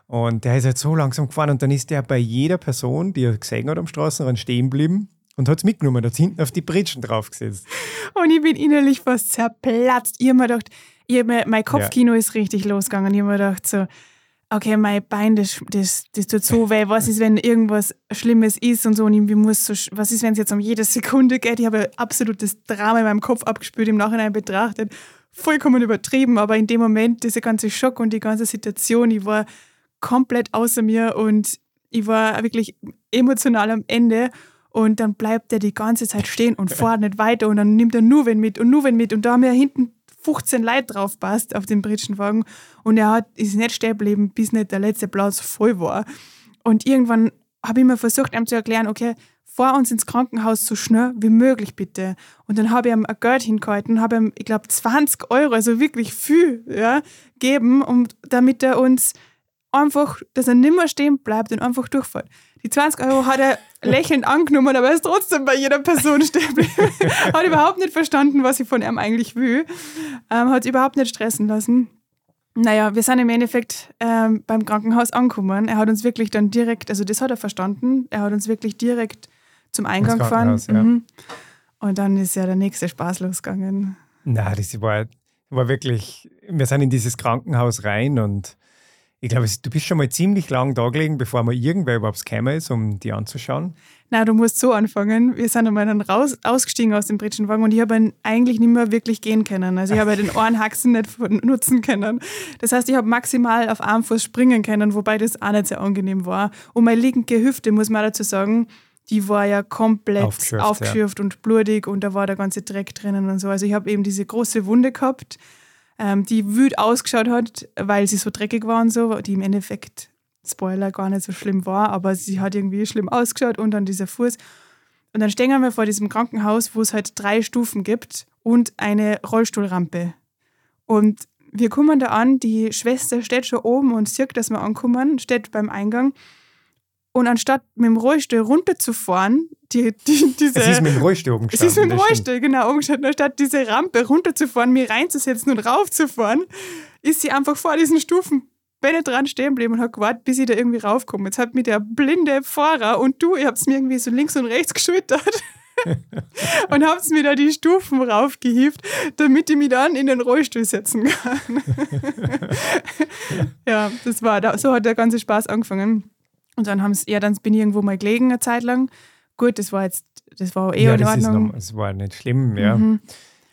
Und der ist halt so langsam gefahren und dann ist der bei jeder Person, die er gesehen hat am Straßenrand, stehen geblieben und hat es mitgenommen, hat hinten auf die Britschen draufgesetzt. Und ich bin innerlich fast zerplatzt. Ich habe mir gedacht, ich hab mir, mein Kopfkino ist richtig losgegangen. Ich habe mir gedacht, so, okay, mein Bein, das, das, das tut so weh. Was ist, wenn irgendwas Schlimmes ist und so? Und ich muss so, was ist, wenn es jetzt um jede Sekunde geht? Ich habe absolutes Drama in meinem Kopf abgespürt, im Nachhinein betrachtet. Vollkommen übertrieben, aber in dem Moment, dieser ganze Schock und die ganze Situation, ich war komplett außer mir und ich war wirklich emotional am Ende. Und dann bleibt er die ganze Zeit stehen und (laughs) fährt nicht weiter und dann nimmt er nur wen mit und nur wen mit. Und da haben ja hinten 15 Leute drauf passt auf dem Britschenwagen und er hat, ist nicht stehen geblieben, bis nicht der letzte Platz voll war. Und irgendwann habe ich mir versucht, ihm zu erklären, okay, fahr uns ins Krankenhaus so schnell wie möglich bitte. Und dann habe ich ihm ein Geld hingehalten, habe ihm, ich glaube, 20 Euro, also wirklich viel, ja, geben, um, damit er uns einfach, dass er nimmer stehen bleibt und einfach durchfährt. Die 20 Euro hat er lächelnd angenommen, aber er ist trotzdem bei jeder Person (laughs) stehen geblieben. hat überhaupt nicht verstanden, was ich von ihm eigentlich will. Ähm, hat überhaupt nicht stressen lassen. Naja, wir sind im Endeffekt ähm, beim Krankenhaus angekommen. Er hat uns wirklich dann direkt, also das hat er verstanden, er hat uns wirklich direkt zum Eingang gefahren. Ja. Mhm. Und dann ist ja der nächste Spaß losgegangen. Na, das war, war wirklich, wir sind in dieses Krankenhaus rein und ich glaube, du bist schon mal ziemlich lang da gelegen, bevor mal irgendwer überhaupt gekommen ist, um die anzuschauen. Na, du musst so anfangen. Wir sind einmal dann raus, ausgestiegen aus dem Britschenwagen und ich habe eigentlich nicht mehr wirklich gehen können. Also ich habe den Ohrenhaxen nicht nutzen können. Das heißt, ich habe maximal auf einem Fuß springen können, wobei das auch nicht sehr angenehm war. Und meine linke Hüfte, muss man dazu sagen, die war ja komplett Aufgeschürft, aufgeschürft, und blutig und da war der ganze Dreck drinnen und so. Also ich habe eben diese große Wunde gehabt, ähm, die wüt ausgeschaut hat, weil sie so dreckig war und so, die im Endeffekt, Spoiler, gar nicht so schlimm war, aber sie hat irgendwie schlimm ausgeschaut und dann dieser Fuß. Und dann stehen wir vor diesem Krankenhaus, wo es halt drei Stufen gibt und eine Rollstuhlrampe. Und wir kommen da an, die Schwester steht schon oben und sieht, dass wir ankommen, steht beim Eingang. Und anstatt mit dem Rollstuhl runterzufahren, die, die, diese. Es ist mit dem Rollstuhl oben Es ist mit dem. Rollstuhl, genau, umgestanden. Anstatt diese Rampe runterzufahren, mir reinzusetzen und raufzufahren, ist sie einfach vor diesen Stufen dran stehen geblieben und hat gewartet, bis ich da irgendwie raufkomme. Jetzt hat mir der blinde Fahrer und du, ihr habt es mir irgendwie so links und rechts (laughs) geschultert (laughs) und habt mir da die Stufen raufgehievt, damit ich mich dann in den Rollstuhl setzen kann. (laughs) ja, das war, da, so hat der ganze Spaß angefangen. Und dann haben's, ja, dann bin ich irgendwo mal gelegen eine Zeit lang. Gut, das war jetzt, das war eh Ja, in das, ist Ordnung. noch, das war nicht schlimm, ja. Mhm.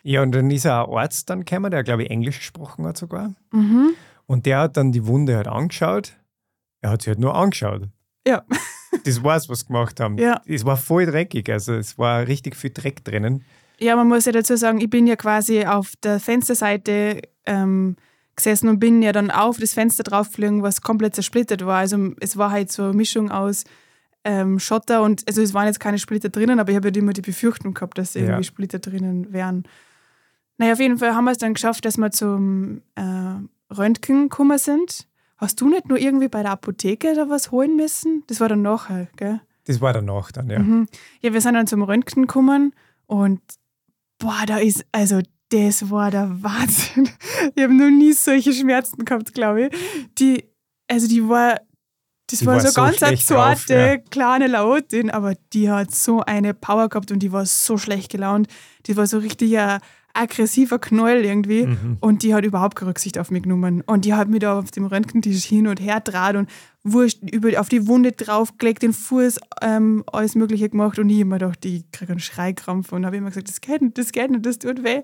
Ja, und dann ist ein Arzt dann gekommen, der, glaube ich, Englisch gesprochen hat sogar. Mhm. Und der hat dann die Wunde halt angeschaut. Er hat sie halt nur angeschaut. Ja. (laughs) Das war's, was sie gemacht haben. Ja. Es war voll dreckig, also es war richtig viel Dreck drinnen. Ja, man muss ja dazu sagen, ich bin ja quasi auf der Fensterseite ähm, gesessen und bin ja dann auf das Fenster draufgeflogen, was komplett zersplittert war. Also es war halt so eine Mischung aus ähm, Schotter und, also es waren jetzt keine Splitter drinnen, aber ich habe halt immer die Befürchtung gehabt, dass irgendwie Ja. Splitter drinnen wären. Naja, auf jeden Fall haben wir es dann geschafft, dass wir zum äh, Röntgen gekommen sind. Hast du nicht nur irgendwie bei der Apotheke da was holen müssen? Das war dann nachher, gell? Das war danach dann, ja. Mhm. Ja, wir sind dann zum Röntgen gekommen und boah, da ist, also das war der Wahnsinn. Ich habe noch nie solche Schmerzen gehabt, glaube ich. Die, also die war, das Die war, war so so ganz eine zarte, ja. kleine Lautin, aber die hat so eine Power gehabt und die war so schlecht gelaunt. Die war so richtig ein aggressiver Knoll irgendwie. Mhm. Und die hat überhaupt keine Rücksicht auf mich genommen. Und die hat mich da auf dem Röntgentisch hin und her draht und wurscht über, auf die Wunde draufgelegt, den Fuß, ähm, alles Mögliche gemacht. Und ich mir gedacht, ich kriege einen Schreikrampf und habe immer gesagt, das geht nicht, das geht nicht, das tut weh.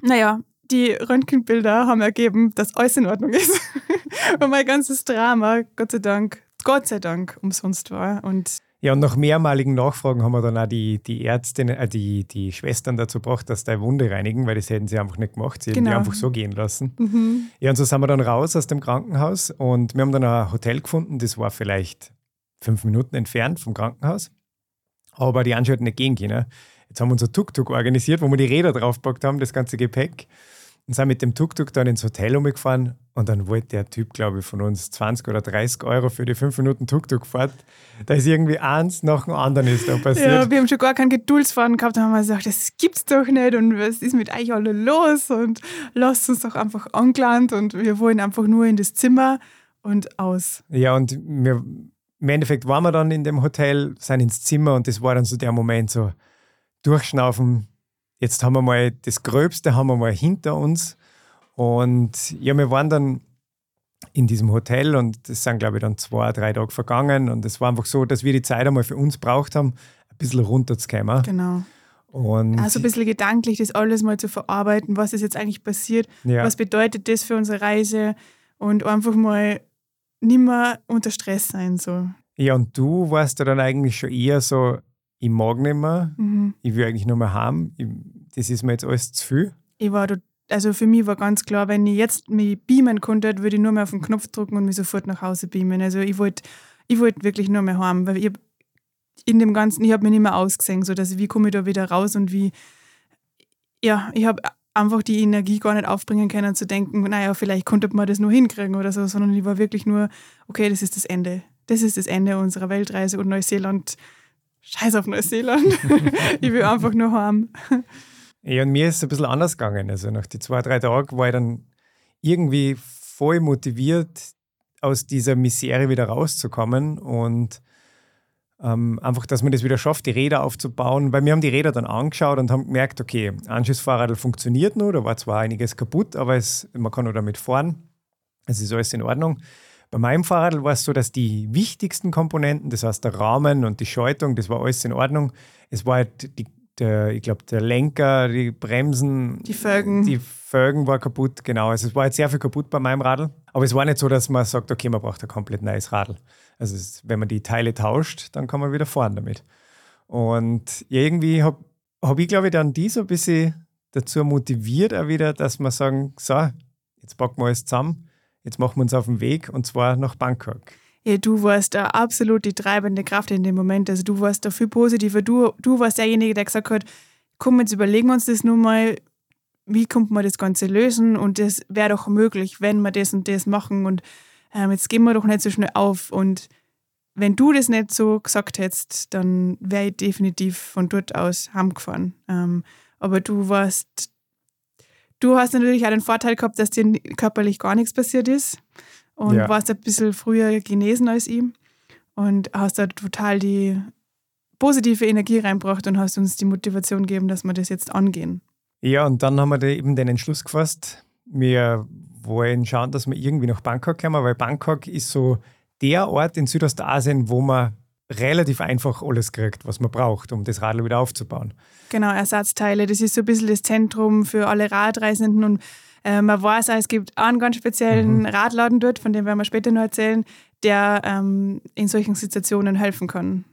Naja, die Röntgenbilder haben ergeben, dass alles in Ordnung ist. (laughs) und mein ganzes Drama, Gott sei Dank, Gott sei Dank, umsonst war. Und Ja, und nach mehrmaligen Nachfragen haben wir dann auch die, die Ärztin, äh, die, die Schwestern dazu gebracht, dass die Wunde reinigen, weil das hätten sie einfach nicht gemacht. Sie hätten die Genau. einfach so gehen lassen. mhm. Ja, und so sind wir dann raus aus dem Krankenhaus und wir haben dann ein Hotel gefunden, das war vielleicht fünf Minuten entfernt vom Krankenhaus. Aber die Anschau hat nicht gehen können. Jetzt haben wir unser Tuk-Tuk organisiert, wo wir die Räder draufgepackt haben, das ganze Gepäck. Und sind mit dem Tuk-Tuk dann ins Hotel umgefahren. Und dann wollte der Typ, glaube ich, von uns 20 oder 30 Euro für die 5 Minuten Tuk-Tuk-Fahrt. Da ist irgendwie eins nach dem anderen ist da passiert. Ja, wir haben schon gar keinen Geduldsfaden gehabt. Da haben wir gesagt, das gibt's doch nicht und was ist mit euch alle los? Und lasst uns doch einfach angelandet und wir wollen einfach nur in das Zimmer und aus. Ja, und wir, im Endeffekt waren wir dann in dem Hotel, sind ins Zimmer und das war dann so der Moment so, durchschnaufen, jetzt haben wir mal das Gröbste haben wir mal hinter uns und ja, wir waren dann in diesem Hotel und das sind, glaube ich, dann zwei, drei Tage vergangen. Und es war einfach so, dass wir die Zeit einmal für uns braucht haben, ein bisschen runterzukommen. Genau. Und also ein bisschen gedanklich das alles mal zu verarbeiten, was ist jetzt eigentlich passiert, ja. was bedeutet das für unsere Reise und einfach mal nicht mehr unter Stress sein. So. Ja, und du warst ja dann eigentlich schon eher so, ich mag nicht mehr, mhm. ich will eigentlich nur mehr haben, ich, das ist mir jetzt alles zu viel. Ich war also für mich war ganz klar, wenn ich jetzt mich beamen konnte, würde ich nur mehr auf den Knopf drücken und mich sofort nach Hause beamen. Also ich wollte ich wollt wirklich nur mehr heim, weil ich in dem Ganzen, ich habe mich nicht mehr ausgesehen, so dass wie komme ich da wieder raus und wie, ja, ich habe einfach die Energie gar nicht aufbringen können zu denken, naja, vielleicht konnte man das nur hinkriegen oder so, sondern ich war wirklich nur, okay, das ist das Ende. Das ist das Ende unserer Weltreise und Neuseeland. Scheiß auf Neuseeland. (laughs) ich will einfach nur heim. Ja, und mir ist es ein bisschen anders gegangen. Also nach die zwei, drei Tagen war ich dann irgendwie voll motiviert, aus dieser Misere wieder rauszukommen und ähm, einfach, dass man das wieder schafft, die Räder aufzubauen. Weil wir haben die Räder dann angeschaut und haben gemerkt, okay, Anschiss Fahrrad funktioniert nur, da war zwar einiges kaputt, aber es, man kann nur damit fahren. Es ist alles in Ordnung. Bei meinem Fahrrad war es so, dass die wichtigsten Komponenten, das heißt der Rahmen und die Schaltung, das war alles in Ordnung. Es war halt die der, ich glaube, der Lenker, die Bremsen, die Felgen. Die Felgen war kaputt, genau. Also es war jetzt sehr viel kaputt bei meinem Radl. Aber es war nicht so, dass man sagt, okay, man braucht ein komplett neues Radl. Also es, wenn man die Teile tauscht, dann kann man wieder fahren damit. Und irgendwie habe hab ich, glaube ich, dann die so ein bisschen dazu motiviert, auch wieder, dass wir sagen, so, jetzt packen wir alles zusammen, jetzt machen wir uns auf den Weg und zwar nach Bangkok ja, du warst da absolut die treibende Kraft in dem Moment. Also du warst da viel positiver. Du, du warst derjenige, der gesagt hat, komm, jetzt überlegen wir uns das nun mal, wie kommt man das Ganze lösen und das wäre doch möglich, wenn wir das und das machen und ähm, jetzt gehen wir doch nicht so schnell auf und wenn du das nicht so gesagt hättest, dann wäre ich definitiv von dort aus heimgefahren. Ähm, aber du warst, du hast natürlich auch den Vorteil gehabt, dass dir körperlich gar nichts passiert ist und ja. warst ein bisschen früher genesen als ihm und hast da total die positive Energie reinbracht und hast uns die Motivation gegeben, dass wir das jetzt angehen. Ja, und dann haben wir da eben den Entschluss gefasst, wir wollen schauen, dass wir irgendwie nach Bangkok kommen, weil Bangkok ist so der Ort in Südostasien, wo man relativ einfach alles kriegt, was man braucht, um das Radl wieder aufzubauen. Genau, Ersatzteile. Das ist so ein bisschen das Zentrum für alle Radreisenden und äh, man weiß auch, es gibt einen ganz speziellen mhm. Radladen dort, von dem werden wir später noch erzählen, der ähm, in solchen Situationen helfen kann.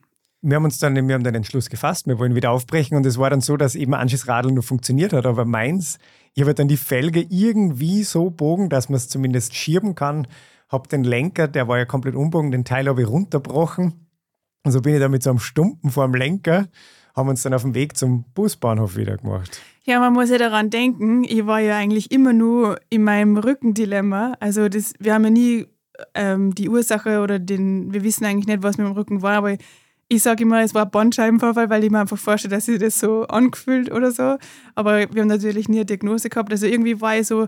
Wir haben uns dann, wir haben den Entschluss gefasst, wir wollen wieder aufbrechen und es war dann so, dass eben Anschies Radl nur funktioniert hat, aber meins, ich habe dann die Felge irgendwie so bogen, dass man es zumindest schieben kann, habe den Lenker, der war ja komplett umbogen, den Teil habe ich runterbrochen und so bin ich dann mit so einem Stumpen vor dem Lenker, haben uns dann auf dem Weg zum Busbahnhof wieder gemacht. Ja, man muss ja daran denken, ich war ja eigentlich immer nur in meinem Rückendilemma. Also das, wir haben ja nie ähm, die Ursache oder den, wir wissen eigentlich nicht, was mit dem Rücken war, aber ich sage immer, es war Bandscheibenvorfall, weil ich mir einfach vorstelle, dass sich das so angefühlt oder so. Aber wir haben natürlich nie eine Diagnose gehabt. Also irgendwie war ich so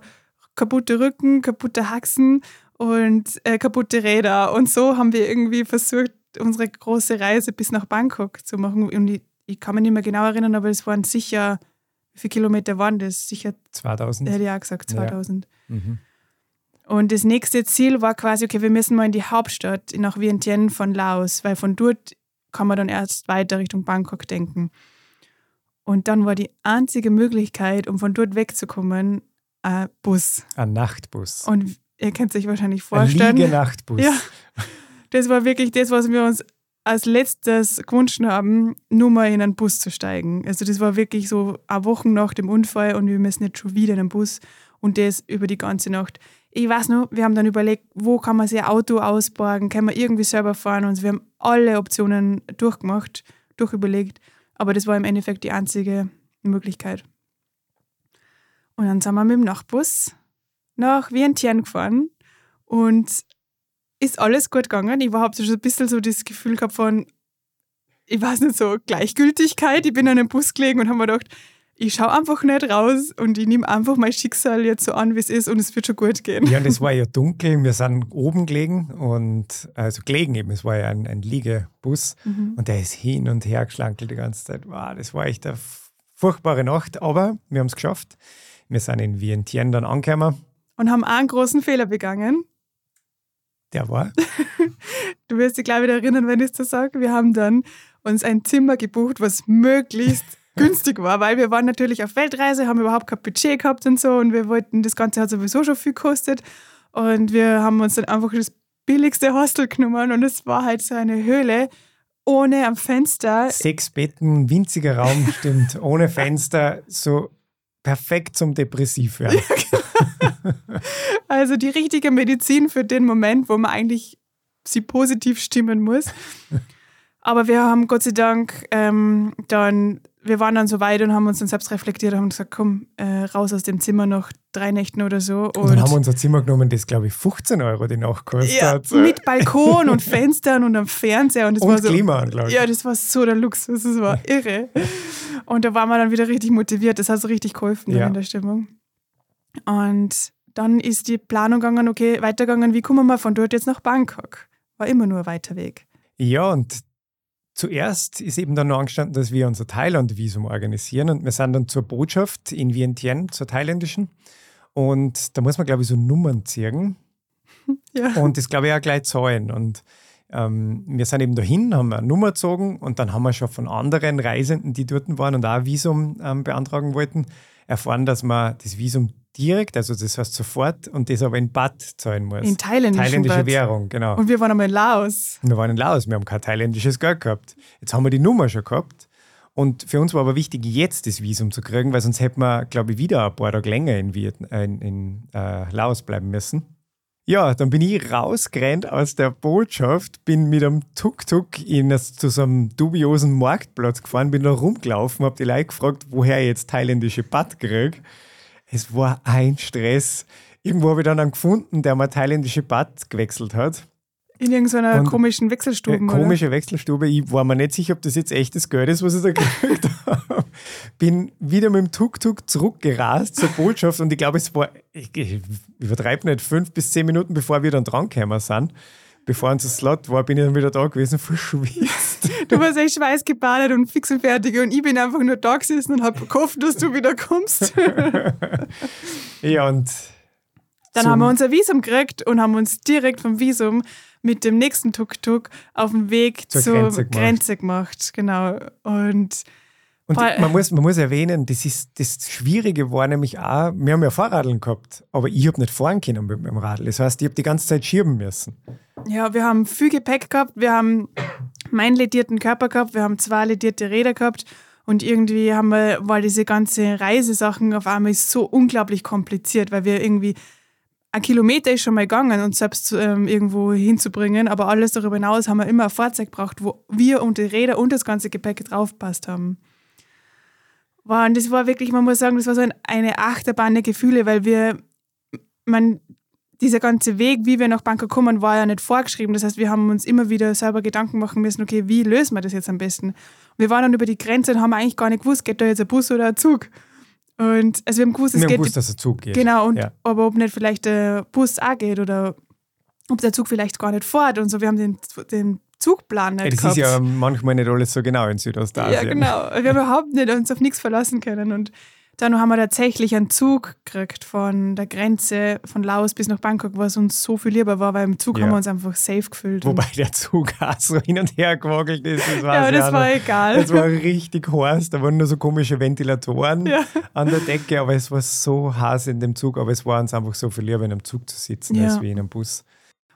kaputte Rücken, kaputte Haxen und äh, kaputte Räder. Und so haben wir irgendwie versucht, unsere große Reise bis nach Bangkok zu machen. Und ich, ich kann mich nicht mehr genau erinnern, aber es waren sicher wie viele Kilometer waren das? Sicher 2000. Hätte ich auch gesagt, 2000. Ja. Mhm. Und das nächste Ziel war quasi, okay, wir müssen mal in die Hauptstadt, nach Vientiane von Laos, weil von dort kann man dann erst weiter Richtung Bangkok denken. Und dann war die einzige Möglichkeit, um von dort wegzukommen, ein Bus. Ein Nachtbus. Und ihr könnt sich wahrscheinlich vorstellen. Ein Nachtbus. Ja. (laughs) Das war wirklich das, was wir uns als letztes gewünscht haben, nur mal in einen Bus zu steigen. Also das war wirklich so eine Woche nach dem Unfall und wir müssen jetzt schon wieder in einen Bus und das über die ganze Nacht. Ich weiß noch, wir haben dann überlegt, wo kann man sich ein Auto ausborgen, kann man irgendwie selber fahren und wir haben alle Optionen durchgemacht, durchüberlegt, aber das war im Endeffekt die einzige Möglichkeit. Und dann sind wir mit dem Nachtbus nach Vientiane gefahren und ist alles gut gegangen. Ich habe so ein bisschen so das Gefühl gehabt von, ich weiß nicht, so Gleichgültigkeit. Ich bin an einem Bus gelegen und habe mir gedacht, ich schaue einfach nicht raus und ich nehme einfach mein Schicksal jetzt so an, wie es ist und es wird schon gut gehen. Ja, und es (laughs) war ja dunkel, wir sind oben gelegen und also gelegen eben, es war ja ein, ein Liegebus mhm. und der ist hin und her geschlankelt die ganze Zeit. Wow, das war echt eine furchtbare Nacht, aber wir haben es geschafft. Wir sind in Vientiane dann angekommen. Und haben einen großen Fehler begangen. Der war? (laughs) du wirst dich gleich wieder erinnern, wenn ich es so sage. Wir haben dann uns ein Zimmer gebucht, was möglichst (laughs) günstig war, weil wir waren natürlich auf Weltreise, haben überhaupt kein Budget gehabt und so und wir wollten, das Ganze hat sowieso schon viel gekostet und wir haben uns dann einfach das billigste Hostel genommen und es war halt so eine Höhle ohne am Fenster. Sechs Betten, winziger Raum, (laughs) stimmt, ohne Fenster, so perfekt zum Depressiv werden. Genau. (laughs) also die richtige Medizin für den Moment, wo man eigentlich sie positiv stimmen muss. Aber wir haben Gott sei Dank ähm, dann, wir waren dann so weit und haben uns dann selbst reflektiert und haben gesagt, komm, äh, raus aus dem Zimmer noch drei Nächten oder so. Und, und dann haben wir unser Zimmer genommen, das glaube ich 15 Euro die Nacht kostet. Ja, mit Balkon und Fenstern und einem Fernseher. Und, das und war so, Klimaanlage. Ja, das war so der Luxus, das war irre. Und da waren wir dann wieder richtig motiviert, das hat so richtig geholfen ja. in der Stimmung. Und dann ist die Planung gegangen, okay, weitergegangen, wie kommen wir von dort jetzt nach Bangkok? War immer nur ein weiter Weg. Ja, und Zuerst ist eben dann noch angestanden, dass wir unser Thailand-Visum organisieren und wir sind dann zur Botschaft in Vientiane, zur thailändischen. Und da muss man, glaube ich, so Nummern ziehen. (laughs) Ja. Und das, glaube ich, auch gleich zahlen. Und ähm, wir sind eben dahin, haben eine Nummer gezogen und dann haben wir schon von anderen Reisenden, die dort waren und auch ein Visum ähm, beantragen wollten, erfahren, dass man das Visum direkt, also das heißt sofort, und das aber in Baht zahlen muss. In thailändische Thailändische Währung, genau. Und wir waren einmal in Laos. Wir waren in Laos, wir haben kein thailändisches Geld gehabt. Jetzt haben wir die Nummer schon gehabt. Und für uns war aber wichtig, jetzt das Visum zu kriegen, weil sonst hätten wir, glaube ich, wieder ein paar Tage länger in, Vietnam, äh, in, in äh, Laos bleiben müssen. Ja, dann bin ich rausgerannt aus der Botschaft, bin mit einem Tuk-Tuk zu so einem dubiosen Marktplatz gefahren, bin da rumgelaufen, habe die Leute gefragt, woher ich jetzt thailändische Bad kriege. Es war ein Stress. Irgendwo habe ich dann einen gefunden, der mal thailändische Bad gewechselt hat. In irgendeiner und komischen Wechselstube. Äh, komische oder? Wechselstube. Ich war mir nicht sicher, ob das jetzt echtes Geld ist, was ich da gekriegt habe. Bin wieder mit dem Tuk-Tuk zurückgerast zur Botschaft und ich glaube, es war, ich, ich übertreibe nicht, fünf bis zehn Minuten bevor wir dann drangekommen sind bevor unser Slot war, bin ich dann wieder da gewesen, (laughs) verschwitzt. Du warst echt schweißgebadet und fix und fertig und ich bin einfach nur da gesessen und habe gehofft, dass du wieder kommst. (laughs) ja, und dann haben wir unser Visum gekriegt und haben uns direkt vom Visum mit dem nächsten Tuk-Tuk auf dem Weg zur, zur Grenze, gemacht. Grenze, gemacht. Genau. Und und man muss, man muss erwähnen, das, ist, das Schwierige war nämlich auch, wir haben ja Fahrradeln gehabt, aber ich habe nicht fahren können mit dem Radl. Das heißt, ich habe die ganze Zeit schieben müssen. Ja, wir haben viel Gepäck gehabt, wir haben meinen ledierten Körper gehabt, wir haben zwei ledierte Räder gehabt und irgendwie haben wir, weil diese ganze Reisesachen auf einmal so unglaublich kompliziert, weil wir irgendwie ein Kilometer ist schon mal gegangen, uns selbst ähm, irgendwo hinzubringen, aber alles darüber hinaus haben wir immer ein Fahrzeug gebraucht, wo wir und die Räder und das ganze Gepäck draufpasst haben. Wow, und das war wirklich, man muss sagen, das war so eine Achterbahn der Gefühle, weil wir, man, dieser ganze Weg, wie wir nach Bangkok kommen, war ja nicht vorgeschrieben. Das heißt, wir haben uns immer wieder selber Gedanken machen müssen, okay, wie lösen wir das jetzt am besten? Und wir waren dann über die Grenze und haben eigentlich gar nicht gewusst, geht da jetzt ein Bus oder ein Zug? Und also wir haben gewusst, es wir geht. Gewusst, dass ein Zug geht. Genau, und ja. aber ob nicht vielleicht der Bus auch geht oder ob der Zug vielleicht gar nicht fährt und so. Wir haben den, den Zugplan nicht ja, Das gehabt. ist ja manchmal nicht alles so genau in Südostasien. Ja, genau. Wir haben überhaupt nicht uns auf nichts verlassen können. Und dann haben wir tatsächlich einen Zug gekriegt von der Grenze von Laos bis nach Bangkok, was uns so viel lieber war, weil im Zug ja. haben wir uns einfach safe gefühlt. Wobei der Zug (laughs) auch so hin und her gewackelt ist. Das ja, aber das war noch. egal. Es war richtig heiß, da waren nur so komische Ventilatoren ja. an der Decke, aber es war so heiß in dem Zug, aber es war uns einfach so viel lieber, in einem Zug zu sitzen, ja. als wie in einem Bus.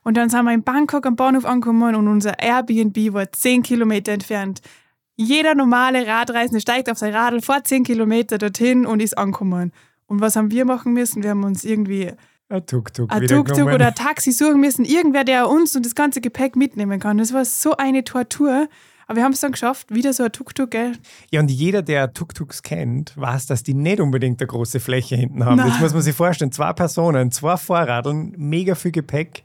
Und dann sind wir in Bangkok am Bahnhof angekommen und unser Airbnb war 10 Kilometer entfernt. Jeder normale Radreisende steigt auf sein Radl vor 10 Kilometer dorthin und ist angekommen. Und was haben wir machen müssen? Wir haben uns irgendwie ein Tuk-Tuk ein Tuk-Tuk oder ein Taxi suchen müssen. Irgendwer, der uns und das ganze Gepäck mitnehmen kann. Das war so eine Tortur. Aber wir haben es dann geschafft, wieder so ein Tuk-Tuk, gell? Ja, und jeder, der Tuk-Tuks kennt, weiß, dass die nicht unbedingt eine große Fläche hinten haben. Nein. Das muss man sich vorstellen. Zwei Personen, zwei Vorradeln, mega viel Gepäck.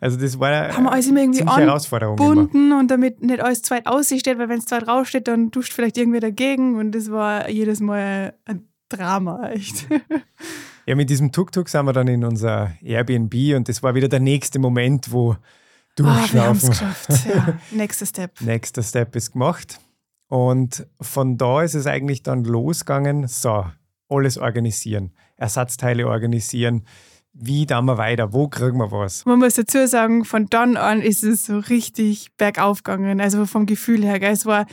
Also das war eine haben wir alles immer irgendwie angebunden und damit nicht alles zweit aussieht, weil wenn es zweit raussteht, dann duscht vielleicht irgendwie dagegen und das war jedes Mal ein Drama, echt. (laughs) Ja, mit diesem Tuk-Tuk sind wir dann in unser Airbnb und das war wieder der nächste Moment, wo durchschnaufen. Oh, geschafft. Ja. (laughs) Nächster Step. Nächster Step ist gemacht. Und von da ist es eigentlich dann losgegangen, so, alles organisieren, Ersatzteile organisieren, wie da wir weiter, wo kriegen wir was? Man muss dazu sagen, von dann an ist es so richtig bergauf gegangen, also vom Gefühl her. Es war,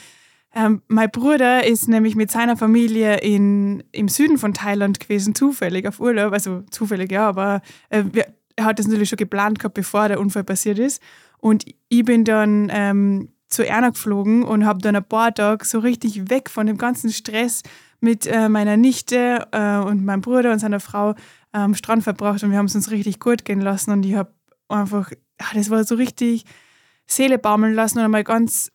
ähm, mein Bruder ist nämlich mit seiner Familie in, im Süden von Thailand gewesen, zufällig auf Urlaub, also zufällig ja, aber äh, er hat das natürlich schon geplant gehabt, bevor der Unfall passiert ist. Und ich bin dann ähm, zu Erna geflogen und habe dann ein paar Tage so richtig weg von dem ganzen Stress mit äh, meiner Nichte äh, und meinem Bruder und seiner Frau am Strand verbracht und wir haben es uns richtig gut gehen lassen und ich habe einfach, ja, das war so richtig Seele baumeln lassen und einmal ganz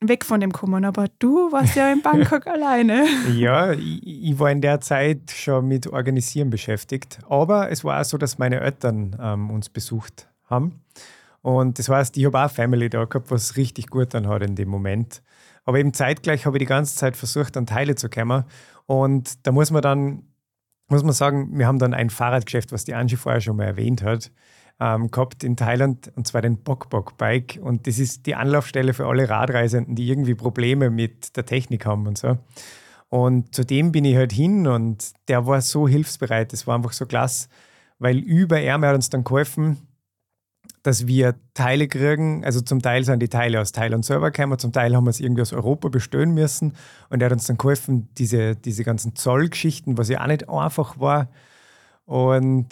weg von dem kommen. Aber du warst ja in (laughs) Bangkok alleine. Ja, ich, ich, war in der Zeit schon mit Organisieren beschäftigt. Aber es war auch so, dass meine Eltern ähm, uns besucht haben. Und das heißt, ich habe auch Family da gehabt, was richtig gut dann hat in dem Moment. Aber eben zeitgleich habe ich die ganze Zeit versucht, an Teile zu kommen. Und da muss man dann, muss man sagen, wir haben dann ein Fahrradgeschäft, was die Angie vorher schon mal erwähnt hat ähm, gehabt in Thailand, und zwar den Bok Bok Bike. Und das ist die Anlaufstelle für alle Radreisenden, die irgendwie Probleme mit der Technik haben und so. Und zu dem bin ich halt hin und der war so hilfsbereit. Das war einfach so klasse, weil über er hat uns dann geholfen, dass wir Teile kriegen. Also zum Teil sind die Teile aus Thailand selber gekommen, zum Teil haben wir es irgendwie aus Europa bestellen müssen. Und er hat uns dann geholfen, diese, diese ganzen Zollgeschichten, was ja auch nicht einfach war. Und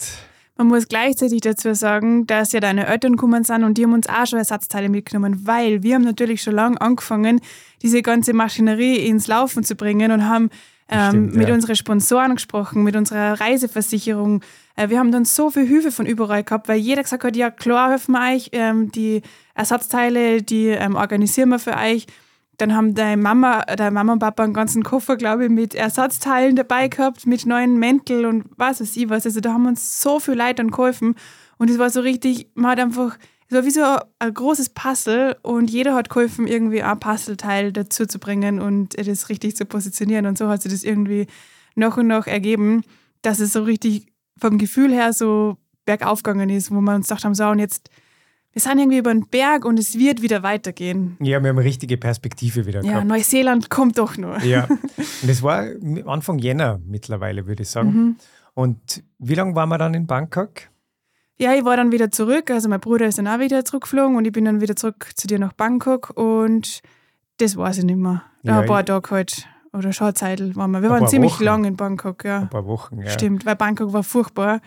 man muss gleichzeitig dazu sagen, dass ja deine Eltern gekommen sind und die haben uns auch schon Ersatzteile mitgenommen, weil wir haben natürlich schon lange angefangen, diese ganze Maschinerie ins Laufen zu bringen und haben ähm, Stimmt, mit ja. unseren Sponsoren gesprochen, mit unserer Reiseversicherung. Äh, wir haben dann so viel Hilfe von überall gehabt, weil jeder gesagt hat, ja klar, helfen wir euch, ähm, die Ersatzteile, die ähm, organisieren wir für euch. Dann haben deine Mama, deine Mama und Papa einen ganzen Koffer, glaube ich, mit Ersatzteilen dabei gehabt, mit neuen Mänteln und was weiß ich was. Also da haben uns so viele Leute dann geholfen. Und es war so richtig, man hat einfach, es war wie so ein großes Puzzle und jeder hat geholfen, irgendwie ein Puzzleteil dazu zu bringen und das richtig zu positionieren. Und so hat sich das irgendwie noch und noch ergeben, dass es so richtig vom Gefühl her so bergauf gegangen ist, wo wir uns gedacht haben, so und jetzt wir sind irgendwie über den Berg und es wird wieder weitergehen. Ja, wir haben eine richtige Perspektive wieder gehabt. Ja, Neuseeland kommt doch nur. Ja, (laughs) und das war Anfang Jänner mittlerweile, würde ich sagen. Mhm. Und wie lange waren wir dann in Bangkok? Ja, ich war dann wieder zurück. Also mein Bruder ist dann auch wieder zurückgeflogen und ich bin dann wieder zurück zu dir nach Bangkok und das weiß ich nicht mehr. Ja, ein paar Tage halt. Oder schon Zeit waren wir. Wir waren ziemlich Wochen. lang in Bangkok, ja. Ein paar Wochen, ja. Stimmt, weil Bangkok war furchtbar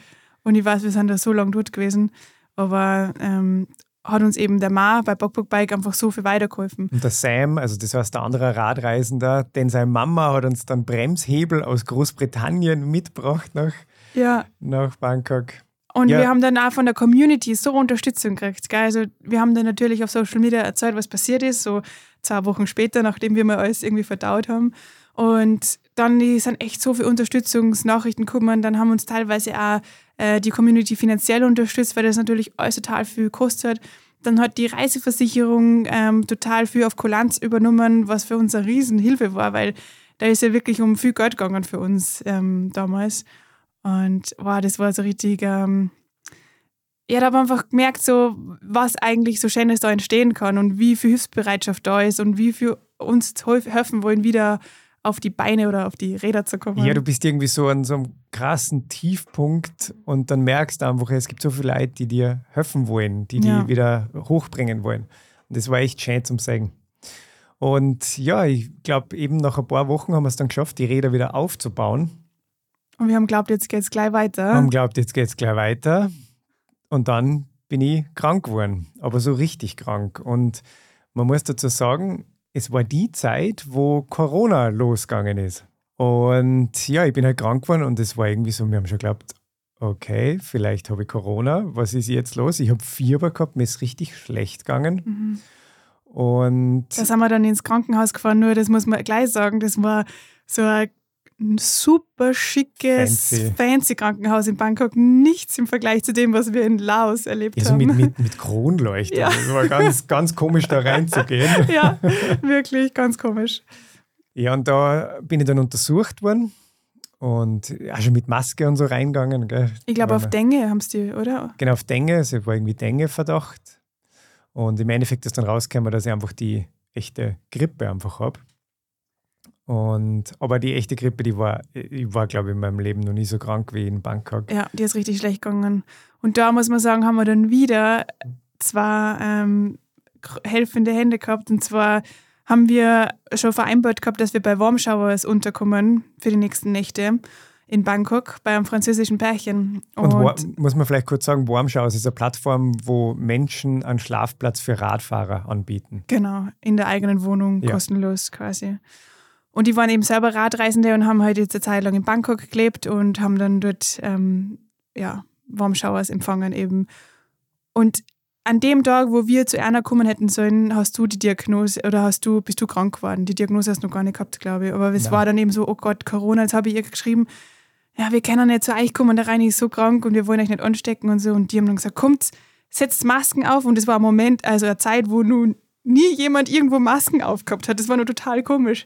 und ich weiß, wir sind da so lange dort gewesen. Aber ähm, hat uns eben der Ma bei Bockbook Bike einfach so viel weitergeholfen. Und der Sam, also das heißt der andere Radreisender, denn seine Mama hat uns dann Bremshebel aus Großbritannien mitgebracht nach, ja. nach Bangkok. Und ja. wir haben dann auch von der Community so Unterstützung gekriegt. Gell? Also wir haben dann natürlich auf Social Media erzählt, was passiert ist, so zwei Wochen später, nachdem wir mal alles irgendwie verdaut haben. Und dann sind echt so viele Unterstützungsnachrichten gekommen. Dann haben uns teilweise auch äh, die Community finanziell unterstützt, weil das natürlich alles total viel kostet. Dann hat die Reiseversicherung ähm, total viel auf Kulanz übernommen, was für uns eine Riesenhilfe war, weil da ist ja wirklich um viel Geld gegangen für uns ähm, damals. Und wow, das war so richtig. Ähm, ja, da haben wir einfach gemerkt, so, was eigentlich so Schönes da entstehen kann und wie viel Hilfsbereitschaft da ist und wie viel uns helfen wollen, wieder auf die Beine oder auf die Räder zu kommen. Ja, du bist irgendwie so an so einem krassen Tiefpunkt und dann merkst du einfach, es gibt so viele Leute, die dir helfen wollen, die ja. dich wieder hochbringen wollen. Und das war echt schön zum Sagen. Und ja, ich glaube, eben nach ein paar Wochen haben wir es dann geschafft, die Räder wieder aufzubauen. Und wir haben glaubt, jetzt geht es gleich weiter. Wir haben glaubt, jetzt geht es gleich weiter. Und dann bin ich krank geworden, aber so richtig krank. Und man muss dazu sagen, es war die Zeit, wo Corona losgegangen ist. Und ja, ich bin halt krank geworden und es war irgendwie so, wir haben schon geglaubt, okay, vielleicht habe ich Corona, was ist jetzt los? Ich habe Fieber gehabt, mir ist richtig schlecht gegangen. Mhm. Und da sind wir dann ins Krankenhaus gefahren, nur das muss man gleich sagen, das war so ein super schickes, fancy. fancy. Krankenhaus in Bangkok. Nichts im Vergleich zu dem, was wir in Laos erlebt ja, haben. Mit, mit, mit Kronleuchter. Ja. Das war ganz, ganz komisch, da reinzugehen. (laughs) Ja, wirklich ganz komisch. Ja, und da bin ich dann untersucht worden und auch schon mit Maske und so reingegangen. Gell? Ich glaube, auf Dengue haben sie, oder? Genau, auf Dengue. Also es war irgendwie Dengue-Verdacht. Und im Endeffekt ist dann rausgekommen, dass ich einfach die echte Grippe einfach habe. Und, aber die echte Grippe, die war, ich war, glaube ich, in meinem Leben noch nie so krank wie in Bangkok. Ja, die ist richtig schlecht gegangen. Und da muss man sagen, haben wir dann wieder zwei ähm, helfende Hände gehabt. Und zwar haben wir schon vereinbart gehabt, dass wir bei Warm Showers unterkommen für die nächsten Nächte in Bangkok bei einem französischen Pärchen. Und, und muss man vielleicht kurz sagen, Warm Showers ist eine Plattform, wo Menschen einen Schlafplatz für Radfahrer anbieten. Genau, in der eigenen Wohnung, ja. kostenlos quasi. Und die waren eben selber Radreisende und haben halt jetzt eine Zeit lang in Bangkok gelebt und haben dann dort ähm, ja, Warmschauers empfangen eben. Und an dem Tag, wo wir zu einer kommen hätten sollen, hast du die Diagnose oder hast du, bist du krank geworden. Die Diagnose hast du noch gar nicht gehabt, glaube ich. Aber es Nein. war dann eben so, oh Gott, Corona, jetzt habe ich ihr geschrieben, ja, wir können nicht zu euch kommen, der Reini ist so krank und wir wollen euch nicht anstecken und so. Und die haben dann gesagt, kommt, setzt Masken auf. Und es war ein Moment, also eine Zeit, wo nun nie jemand irgendwo Masken aufgehabt hat. Das war nur total komisch.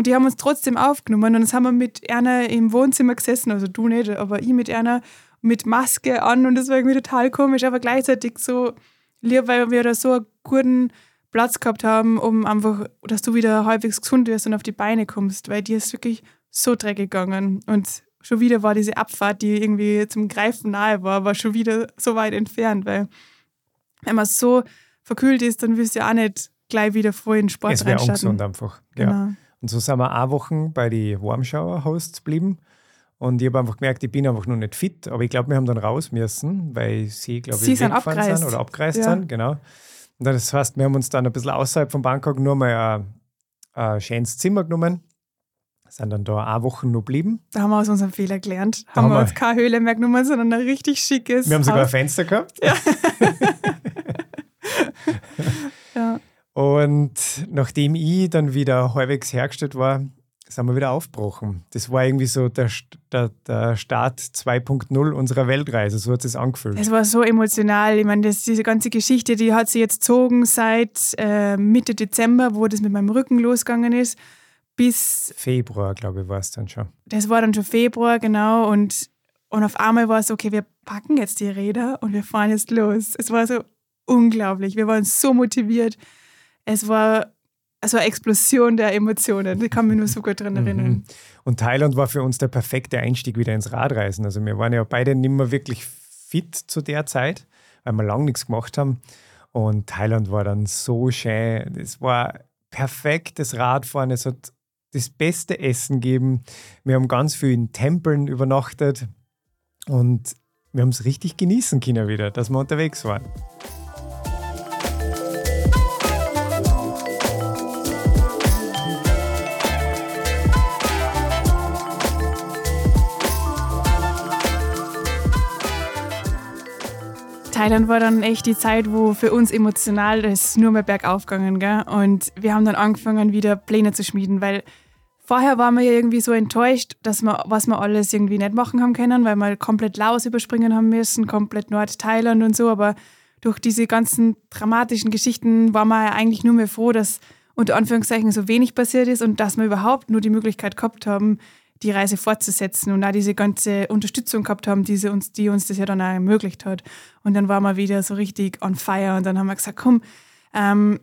Und die haben uns trotzdem aufgenommen. Und dann haben wir mit Erna im Wohnzimmer gesessen, also du nicht, aber ich mit Erna mit Maske an. Und das war irgendwie total komisch, aber gleichzeitig so lieb, weil wir da so einen guten Platz gehabt haben, um einfach, dass du wieder halbwegs gesund wirst und auf die Beine kommst, weil dir ist wirklich so dreckig gegangen. Und schon wieder war diese Abfahrt, die irgendwie zum Greifen nahe war, war schon wieder so weit entfernt, weil wenn man so verkühlt ist, dann wirst du ja auch nicht gleich wieder voll in Sport Es wäre ungesund einfach. Genau. Und so sind wir auch Wochen bei den Warmschauer-Hosts geblieben. Und ich habe einfach gemerkt, ich bin einfach noch nicht fit. Aber ich glaube, wir haben dann raus müssen, weil sie, glaube ich, sind abgereist. sind oder abgereist ja. sind. Genau. Und das heißt, wir haben uns dann ein bisschen außerhalb von Bangkok nur mal ein, ein schönes Zimmer genommen. Sind dann da eine Woche noch geblieben. Da haben wir aus unserem Fehler gelernt. Da haben, wir uns keine Höhle mehr genommen, sondern ein richtig schickes. Wir haben sogar ein Fenster gehabt. Ja. (laughs) (laughs) Und nachdem ich dann wieder halbwegs hergestellt war, sind wir wieder aufgebrochen. Das war irgendwie so der, der, der Start 2.0 unserer Weltreise. So hat es angefühlt. Es war so emotional. Ich meine, das, diese ganze Geschichte, die hat sich jetzt gezogen seit äh, Mitte Dezember, wo das mit meinem Rücken losgegangen ist, bis. Februar, glaube ich, war es dann schon. Das war dann schon Februar, genau. Und, und auf einmal war es, okay, wir packen jetzt die Räder und wir fahren jetzt los. Es war so unglaublich. Wir waren so motiviert es war also eine Explosion der Emotionen. Ich kann mich nur so gut daran erinnern. Mhm. Und Thailand war für uns der perfekte Einstieg wieder ins Radreisen. Also wir waren ja beide nicht mehr wirklich fit zu der Zeit, weil wir lange nichts gemacht haben. Und Thailand war dann so schön. Es war perfektes Radfahren. Es hat das beste Essen gegeben. Wir haben ganz viel in Tempeln übernachtet. Und wir haben es richtig genießen können wieder, dass wir unterwegs waren. Thailand war dann echt die Zeit, wo für uns emotional das nur mehr bergauf gegangen gell? Und wir haben dann angefangen, wieder Pläne zu schmieden, weil vorher waren wir ja irgendwie so enttäuscht, dass wir, was wir alles irgendwie nicht machen haben können, weil wir komplett Laos überspringen haben müssen, komplett Nordthailand und so. Aber durch diese ganzen dramatischen Geschichten waren wir ja eigentlich nur mehr froh, dass unter Anführungszeichen so wenig passiert ist und dass wir überhaupt nur die Möglichkeit gehabt haben, die Reise fortzusetzen und auch diese ganze Unterstützung gehabt haben, die, uns, die uns das ja dann auch ermöglicht hat. Und dann waren wir wieder so richtig on fire und dann haben wir gesagt, komm, ähm,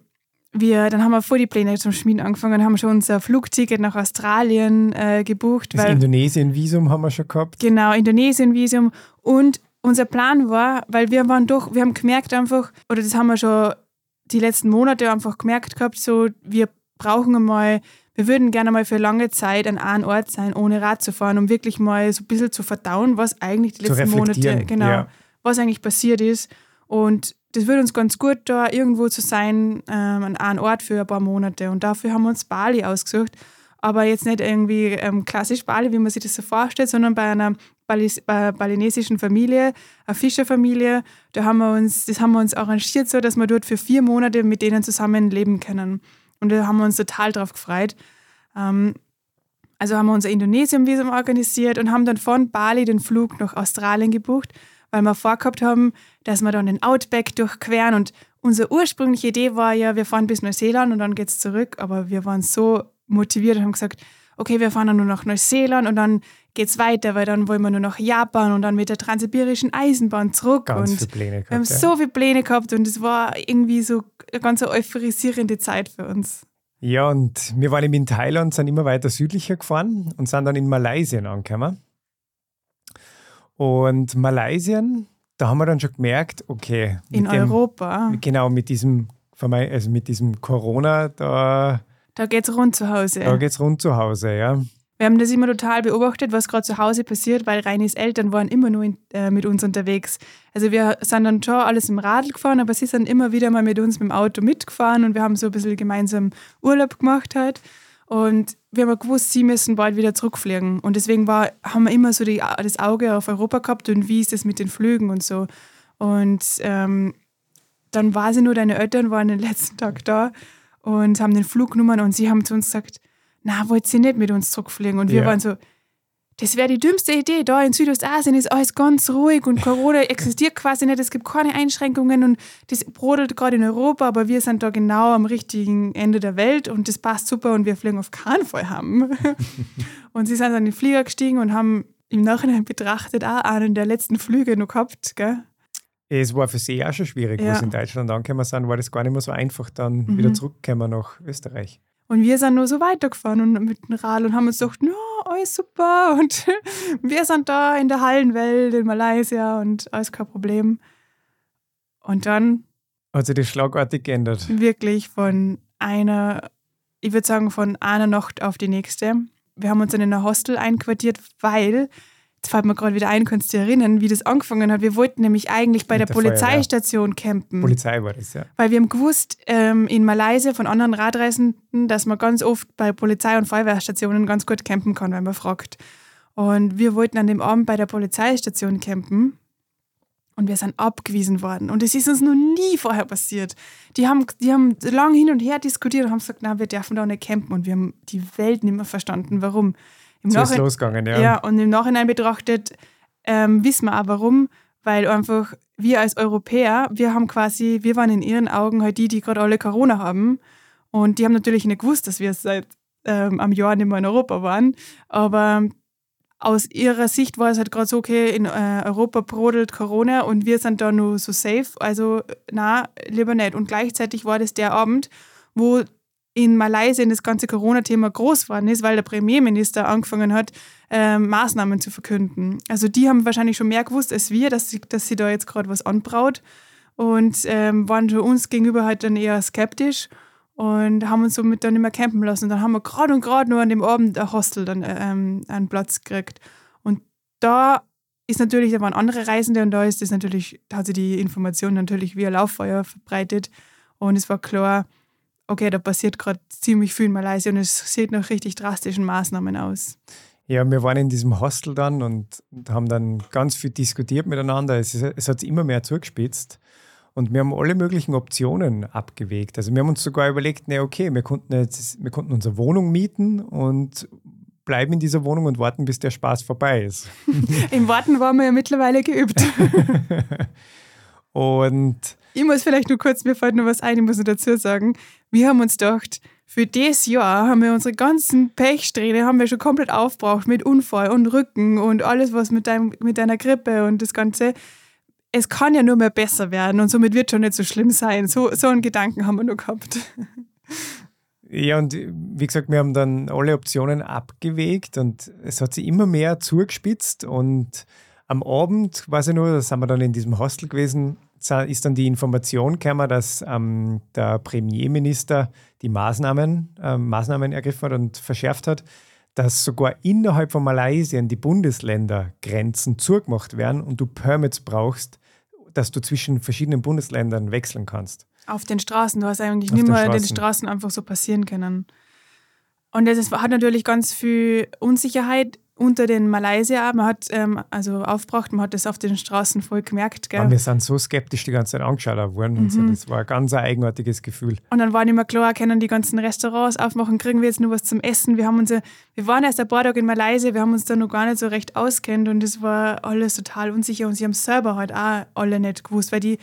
wir, dann haben wir vor die Pläne zum Schmieden angefangen, haben schon unser Flugticket nach Australien äh, gebucht. Das Indonesien-Visum haben wir schon gehabt. Genau, Indonesien-Visum. Und unser Plan war, weil wir waren doch, wir haben gemerkt einfach, oder das haben wir schon die letzten Monate einfach gemerkt gehabt, so wir brauchen einmal wir würden gerne mal für lange Zeit an einem Ort sein, ohne Rad zu fahren, um wirklich mal so ein bisschen zu verdauen, was eigentlich die letzten Monate, genau, ja. Was eigentlich passiert ist. Und das würde uns ganz gut, da irgendwo zu sein, ähm, an einem Ort für ein paar Monate. Und dafür haben wir uns Bali ausgesucht. Aber jetzt nicht irgendwie ähm, klassisch Bali, wie man sich das so vorstellt, sondern bei einer balinesischen Familie, eine Fischerfamilie. Da haben wir uns, das haben wir uns arrangiert so, dass wir dort für vier Monate mit denen zusammen leben können. Und da haben wir uns total drauf gefreut. Ähm, also haben wir unser Indonesien-Visum organisiert und haben dann von Bali den Flug nach Australien gebucht, weil wir vorgehabt haben, dass wir dann den Outback durchqueren. Und unsere ursprüngliche Idee war ja, wir fahren bis Neuseeland und dann geht es zurück. Aber wir waren so motiviert und haben gesagt, okay, wir fahren dann nur nach Neuseeland und dann geht es weiter, weil dann wollen wir nur nach Japan und dann mit der transsibirischen Eisenbahn zurück. Ganz und viele Pläne gehabt, wir haben ja. so viele Pläne gehabt und es war irgendwie so eine ganz euphorisierende Zeit für uns. Ja, und wir waren eben in Thailand, sind immer weiter südlicher gefahren und sind dann in Malaysia angekommen. Und Malaysia, da haben wir dann schon gemerkt, okay, In dem, Europa, genau mit diesem, also mit diesem Corona, da, da geht es rund zu Hause. da geht's rund zu Hause, ja. Wir haben das immer total beobachtet, was gerade zu Hause passiert, weil Reinis Eltern waren immer nur in, äh, mit uns unterwegs. Also wir sind dann schon alles im Radl gefahren, aber sie sind immer wieder mal mit uns mit dem Auto mitgefahren und wir haben so ein bisschen gemeinsam Urlaub gemacht halt. Und wir haben gewusst, sie müssen bald wieder zurückfliegen. Und deswegen war, haben wir immer so die, das Auge auf Europa gehabt und wie ist das mit den Flügen und so. Und ähm, dann war sie nur, deine Eltern waren den letzten Tag da und haben den Flug genommen und sie haben zu uns gesagt, na, wollt ihr nicht mit uns zurückfliegen? Und wir Ja. waren so, das wäre die dümmste Idee. Da in Südostasien ist alles ganz ruhig und Corona existiert quasi nicht. Es gibt keine Einschränkungen und das brodelt gerade in Europa, aber wir sind da genau am richtigen Ende der Welt und das passt super und wir fliegen auf keinen Fall haben. (laughs) und sie sind dann in den Flieger gestiegen und haben im Nachhinein betrachtet auch einen der letzten Flüge noch gehabt. Gell? Es war für sie auch schon schwierig, Ja. wo sie in Deutschland angekommen sind, war das gar nicht mehr so einfach, dann Mhm. wieder zurückkommen nach Österreich. Und wir sind nur so weitergefahren und mit dem Rad und haben uns gedacht, ja, alles super. (laughs) Und wir sind da in der Hallenwelt in Malaysia und alles kein Problem. Und dann Hat sich das schlagartig geändert. wirklich von einer, ich würde sagen, von einer Nacht auf die nächste. Wir haben uns dann in ein Hostel einquartiert, weil, jetzt fällt mir gerade wieder ein, kannst du dich erinnern, wie das angefangen hat. Wir wollten nämlich eigentlich bei der, der Feuerwehr. Polizeistation campen. Polizei war das, ja. Weil wir haben gewusst, ähm, in Malaysia von anderen Radreisenden, dass man ganz oft bei Polizei- und Feuerwehrstationen ganz gut campen kann, wenn man fragt. Und wir wollten an dem Abend bei der Polizeistation campen. Und wir sind abgewiesen worden. Und das ist uns noch nie vorher passiert. Die haben, die haben lang hin und her diskutiert und haben gesagt, na, wir dürfen da nicht campen. Und wir haben die Welt nicht mehr verstanden, warum. Im So ist Nachhinein- losgegangen, ja. ja, und im Nachhinein betrachtet ähm, wissen wir auch warum, weil einfach wir als Europäer, wir haben quasi, wir waren in ihren Augen halt die, die gerade alle Corona haben. Und die haben natürlich nicht gewusst, dass wir seit ähm, am Jahr nicht mehr in Europa waren. Aber aus ihrer Sicht war es halt gerade so, okay, in äh, Europa brodelt Corona und wir sind da nur so safe. Also, na, lieber nicht. Und gleichzeitig war das der Abend, wo in Malaysia das ganze Corona-Thema groß geworden ist, weil der Premierminister angefangen hat, ähm, Maßnahmen zu verkünden. Also die haben wahrscheinlich schon mehr gewusst als wir, dass sie, dass sie da jetzt gerade was anbraut und ähm, waren schon uns gegenüber halt dann eher skeptisch und haben uns somit dann mehr campen lassen. Und dann haben wir gerade und gerade nur an dem Abend ein Hostel dann ähm, einen Platz gekriegt. Und da ist natürlich, da waren andere Reisende und da ist das natürlich, da hat sich die Information natürlich wie ein Lauffeuer verbreitet. Und es war klar, okay, da passiert gerade ziemlich viel in Malaysia und es sieht nach richtig drastischen Maßnahmen aus. Ja, wir waren in diesem Hostel dann und, haben dann ganz viel diskutiert miteinander. Es, es hat sich immer mehr zugespitzt und wir haben alle möglichen Optionen abgewegt. Also wir haben uns sogar überlegt, ne, okay, wir konnten jetzt, wir konnten unsere Wohnung mieten und bleiben in dieser Wohnung und warten, bis der Spaß vorbei ist. (laughs) Im Warten waren wir ja mittlerweile geübt. (laughs) Und Ich muss vielleicht nur kurz, mir fällt nur was ein, ich muss nur dazu sagen. Wir haben uns gedacht, für das Jahr haben wir unsere ganzen Pechsträhne haben wir schon komplett aufgebraucht mit Unfall und Rücken und alles, was mit, deinem, mit deiner Grippe und das Ganze. Es kann ja nur mehr besser werden und somit wird schon nicht so schlimm sein. So, so einen Gedanken haben wir nur gehabt. Ja, und wie gesagt, wir haben dann alle Optionen abgewegt und es hat sich immer mehr zugespitzt. Und am Abend, weiß ich nur, da sind wir dann in diesem Hostel gewesen, ist dann die Information gekommen, dass ähm, der Premierminister die Maßnahmen, ähm, Maßnahmen ergriffen hat und verschärft hat, dass sogar innerhalb von Malaysia die Bundesländergrenzen zugemacht werden und du Permits brauchst, dass du zwischen verschiedenen Bundesländern wechseln kannst. Auf den Straßen, du hast eigentlich nicht den mehr den Straßen. Straßen einfach so passieren können. Und das ist, hat natürlich ganz viel Unsicherheit unter den Malaysier, man hat ähm, also aufgebracht, man hat das auf den Straßen voll gemerkt. Gell? Ja, wir sind so skeptisch die ganze Zeit angeschaut worden. Mhm. Und so. Das war ein ganz eigenartiges Gefühl. Und dann war nicht mehr klar, können die ganzen Restaurants aufmachen, kriegen wir jetzt nur was zum Essen. Wir, haben uns, wir waren erst ein paar Tage in Malaysia, wir haben uns da noch gar nicht so recht auskennt und es war alles total unsicher und sie haben selber halt auch alle nicht gewusst, weil die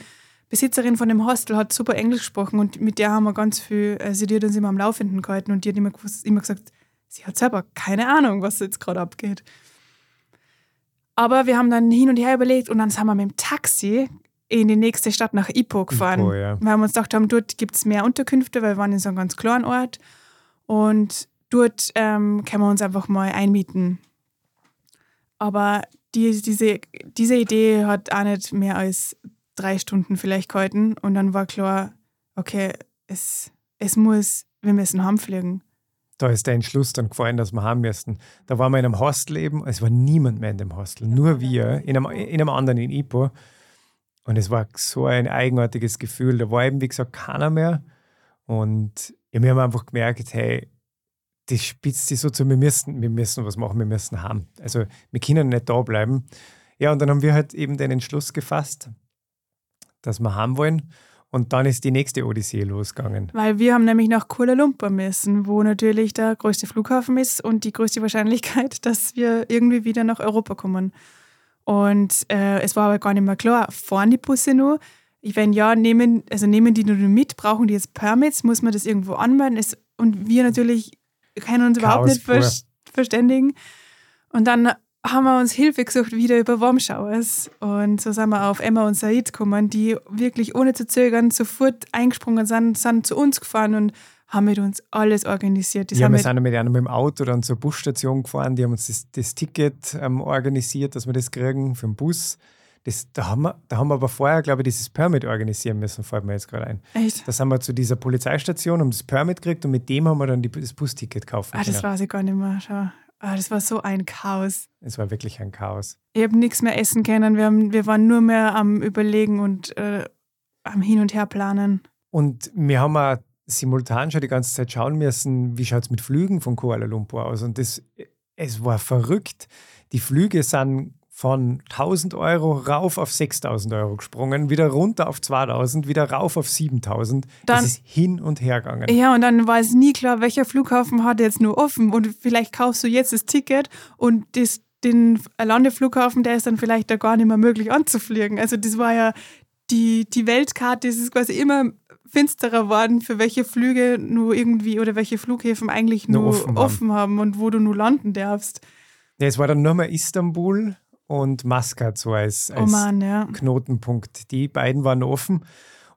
Besitzerin von dem Hostel hat super Englisch gesprochen und mit der haben wir ganz viel, also die hat uns immer am Laufenden gehalten und die hat immer, gewusst, immer gesagt, sie hat selber keine Ahnung, was jetzt gerade abgeht. Aber wir haben dann hin und her überlegt und dann sind wir mit dem Taxi in die nächste Stadt nach Ipoh gefahren. Ipoh, ja. Weil wir uns gedacht haben, dort gibt es mehr Unterkünfte, weil wir waren in so einem ganz kleinen Ort. Und dort ähm, können wir uns einfach mal einmieten. Aber die, diese, diese Idee hat auch nicht mehr als drei Stunden vielleicht gehalten. Und dann war klar, okay, es, es muss, wir müssen heimfliegen da ist der Entschluss dann gefallen, dass wir haben müssen. Da waren wir in einem Hostel eben, es war niemand mehr in dem Hostel, nur wir, in einem, in einem anderen in Ipo. Und es war so ein eigenartiges Gefühl. Da war eben, wie gesagt, keiner mehr. Und wir haben einfach gemerkt, hey, das spitzt sich so zu, wir müssen, wir müssen was machen, wir müssen haben. Also wir können nicht da bleiben. Ja, und dann haben wir halt eben den Entschluss gefasst, dass wir haben wollen. Und dann ist die nächste Odyssee losgegangen. Weil wir haben nämlich nach Kuala Lumpur müssen, wo natürlich der größte Flughafen ist und die größte Wahrscheinlichkeit, (laughs) dass wir irgendwie wieder nach Europa kommen. Und äh, es war aber gar nicht mehr klar, fahren die Busse nur? Wenn ja, nehmen, also nehmen die nur mit, brauchen die jetzt Permits, muss man das irgendwo anmelden? Es, und wir natürlich können uns Chaos überhaupt nicht verständigen. Und dann haben wir uns Hilfe gesucht wieder über Warmschauers. Und so sind wir auf Emma und Said gekommen, die wirklich ohne zu zögern sofort eingesprungen sind, sind zu uns gefahren und haben mit uns alles organisiert. Ja, wir sind mit einem mit dem Auto dann zur Busstation gefahren, die haben uns das, das Ticket ähm, organisiert, dass wir das kriegen für den Bus. Das, da, haben wir, da haben wir aber vorher, glaube ich, dieses Permit organisieren müssen, fällt mir jetzt gerade ein. Echt? Da sind wir zu dieser Polizeistation, haben das Permit gekriegt und mit dem haben wir dann die, das Busticket gekauft. Ah, das weiß ich gar nicht mehr. Schau. Oh, das war so ein Chaos. Es war wirklich ein Chaos. Ich habe nichts mehr essen können. Wir, haben, wir waren nur mehr am Überlegen und äh, am Hin und Her planen. Und wir haben auch simultan schon die ganze Zeit schauen müssen, wie schaut es mit Flügen von Kuala Lumpur aus. Und das, es war verrückt. Die Flüge sind von 1000 Euro rauf auf 6000 Euro gesprungen, wieder runter auf 2000, wieder rauf auf 7000. Dann, das ist hin und her gegangen. Ja, und dann war es nie klar, welcher Flughafen hat jetzt nur offen. Und vielleicht kaufst du jetzt das Ticket und das, den Landeflughafen, der ist dann vielleicht da gar nicht mehr möglich anzufliegen. Also das war ja die, die Weltkarte, das ist quasi immer finsterer worden, für welche Flüge nur irgendwie oder welche Flughäfen eigentlich nur, nur offen, offen haben. haben und wo du nur landen darfst. Ja, es war dann nur mal Istanbul und Maskat so als, als Oman, ja. Knotenpunkt. Die beiden waren offen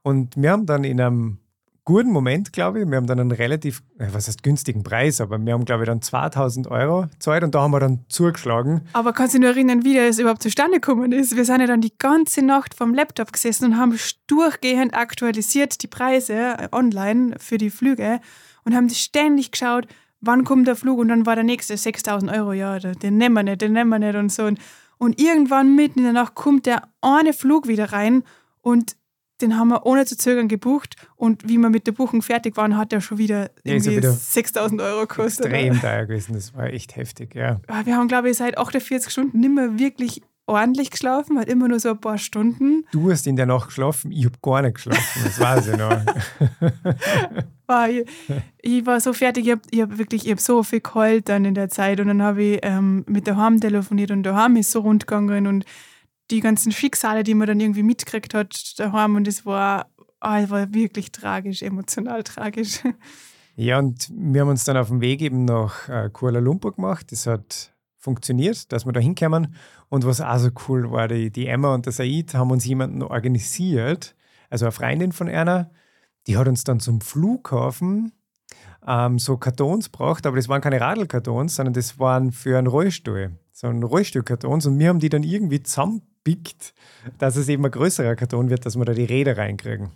und wir haben dann in einem guten Moment, glaube ich, wir haben dann einen relativ, äh, was heißt günstigen Preis, aber wir haben, glaube ich, dann 2000 Euro gezahlt und da haben wir dann zugeschlagen. Aber kannst du dich nur erinnern, wie das überhaupt zustande gekommen ist? Wir sind ja dann die ganze Nacht vom Laptop gesessen und haben durchgehend aktualisiert die Preise äh, online für die Flüge und haben ständig geschaut, wann kommt der Flug und dann war der nächste 6000 Euro, ja, den nehmen wir nicht, den nehmen wir nicht und so. Und und irgendwann mitten in der Nacht kommt der eine Flug wieder rein und den haben wir ohne zu zögern gebucht. Und wie wir mit der Buchung fertig waren, hat er schon wieder irgendwie ja, 6000 Euro gekostet. Extrem teuer gewesen, das war echt heftig, ja. Wir haben, glaube ich, seit 48 Stunden nicht mehr wirklich ordentlich geschlafen, halt immer nur so ein paar Stunden. Du hast in der Nacht geschlafen, ich habe gar nicht geschlafen, das weiß ich noch. (laughs) war ich, ich, war so fertig, ich habe hab wirklich ich hab so viel geheult dann in der Zeit und dann habe ich ähm, mit daheim telefoniert und daheim ist so rund gegangen und die ganzen Schicksale, die man dann irgendwie mitgekriegt hat daheim und es war, oh, es war wirklich tragisch, emotional tragisch. Ja, und wir haben uns dann auf dem Weg eben nach äh, Kuala Lumpur gemacht. Das hat funktioniert, dass wir da hinkommen. Und was auch so cool war, die, die Emma und der Said haben uns jemanden organisiert, also eine Freundin von einer, die hat uns dann zum Flughafen ähm, so Kartons gebracht, aber das waren keine Radlkartons, sondern das waren für einen Rollstuhl, so ein Rollstuhlkartons. Und wir haben die dann irgendwie zusammenpickt, dass es eben ein größerer Karton wird, dass wir da die Räder reinkriegen.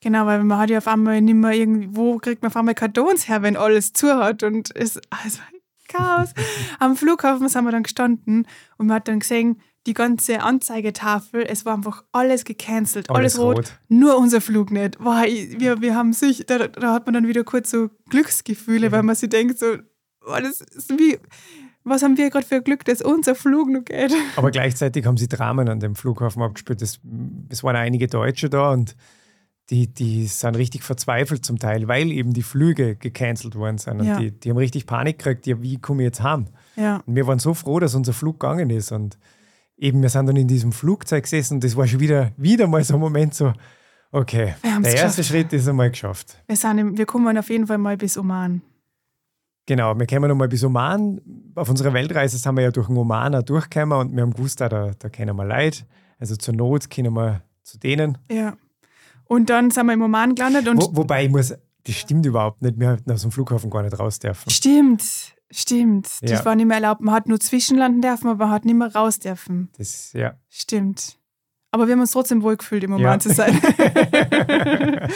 Genau, weil man hat ja auf einmal nicht mehr irgendwie, wo kriegt man auf einmal Kartons her, wenn alles zu hat und es, also Chaos. Am Flughafen sind wir dann gestanden und man hat dann gesehen, die ganze Anzeigetafel, es war einfach alles gecancelt, alles, alles rot, rot, nur unser Flug nicht. Wow, wir, wir haben sich, da, da hat man dann wieder kurz so Glücksgefühle, mhm. weil man sich denkt, so, oh, das ist wie, was haben wir gerade für Glück, dass unser Flug noch geht. Aber gleichzeitig haben sie Dramen an dem Flughafen abgespielt. Es, es waren einige Deutsche da und die, die sind richtig verzweifelt zum Teil, weil eben die Flüge gecancelt worden sind. Und Ja. die, die haben richtig Panik gekriegt, ja, wie komme ich jetzt heim? Ja, Und wir waren so froh, dass unser Flug gegangen ist. Und eben, wir sind dann in diesem Flugzeug gesessen und das war schon wieder, wieder mal so ein Moment so, okay, der erste geschafft. Schritt ist einmal geschafft. wir, sind im, wir kommen auf jeden Fall mal bis Oman. Genau, wir kommen nochmal bis Oman. Auf unserer Weltreise sind wir ja durch den Oman auch durchgekommen und wir haben gewusst, da, da kennen wir Leute. Also zur Not können wir zu denen. Ja. Und dann sind wir im Oman gelandet und Wo, wobei ich muss, das stimmt überhaupt nicht. Wir hätten aus dem Flughafen gar nicht raus dürfen. stimmt, stimmt. Ja. Das war nicht mehr erlaubt. Man hat nur zwischenlanden dürfen, aber man hat nicht mehr raus dürfen. Das, ja. Stimmt. Aber wir haben uns trotzdem wohlgefühlt, im Oman Ja. zu sein. (laughs)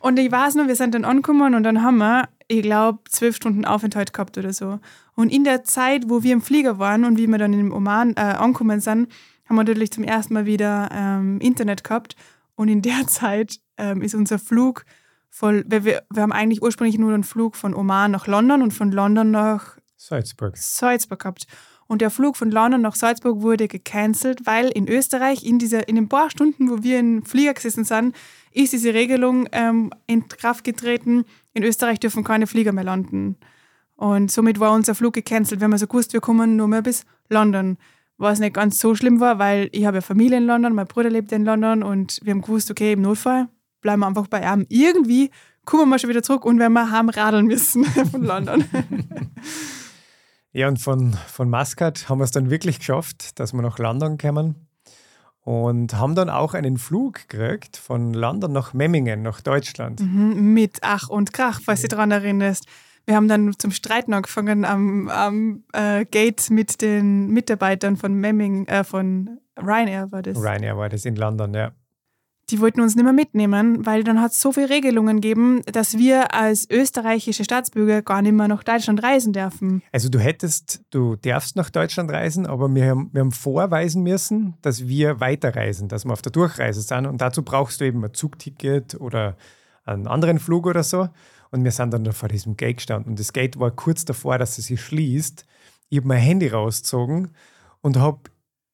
und ich weiß nur, wir sind dann angekommen und dann haben wir, ich glaube, zwölf Stunden Aufenthalt gehabt oder so. Und in der Zeit, wo wir im Flieger waren und wie wir dann im Oman äh, angekommen sind, haben wir natürlich zum ersten Mal wieder ähm, Internet gehabt. Und in der Zeit ähm, ist unser Flug voll, weil wir, wir haben eigentlich ursprünglich nur einen Flug von Oman nach London und von London nach Salzburg. Salzburg gehabt. Und der Flug von London nach Salzburg wurde gecancelt, weil in Österreich in, dieser, in den paar Stunden, wo wir im Flieger gesessen sind, ist diese Regelung ähm, in Kraft getreten. In Österreich dürfen keine Flieger mehr landen. Und somit war unser Flug gecancelt. Wir haben also gewusst, wir kommen nur mehr bis London. Was nicht ganz so schlimm war, weil ich habe ja Familie in London, mein Bruder lebt in London und wir haben gewusst, okay, im Notfall bleiben wir einfach bei ihm. Irgendwie kommen wir schon wieder zurück und wenn wir haben radeln müssen (laughs) von London. (laughs) Ja, und von, von Muscat haben wir es dann wirklich geschafft, dass wir nach London kommen und haben dann auch einen Flug gekriegt von London nach Memmingen, nach Deutschland. Mhm, mit Ach und Krach, falls du daran erinnerst. Wir haben dann zum Streiten angefangen am, am äh, Gate mit den Mitarbeitern von Memming, äh, von Ryanair war das. Ryanair war das in London, ja. Die wollten uns nicht mehr mitnehmen, weil dann hat es so viele Regelungen gegeben, dass wir als österreichische Staatsbürger gar nicht mehr nach Deutschland reisen dürfen. Also du hättest, du darfst nach Deutschland reisen, aber wir haben, wir haben vorweisen müssen, dass wir weiterreisen, dass wir auf der Durchreise sind. Und dazu brauchst du eben ein Zugticket oder einen anderen Flug oder so. Und wir sind dann da vor diesem Gate gestanden. Und das Gate war kurz davor, dass es sich schließt. Ich habe mein Handy rausgezogen und habe,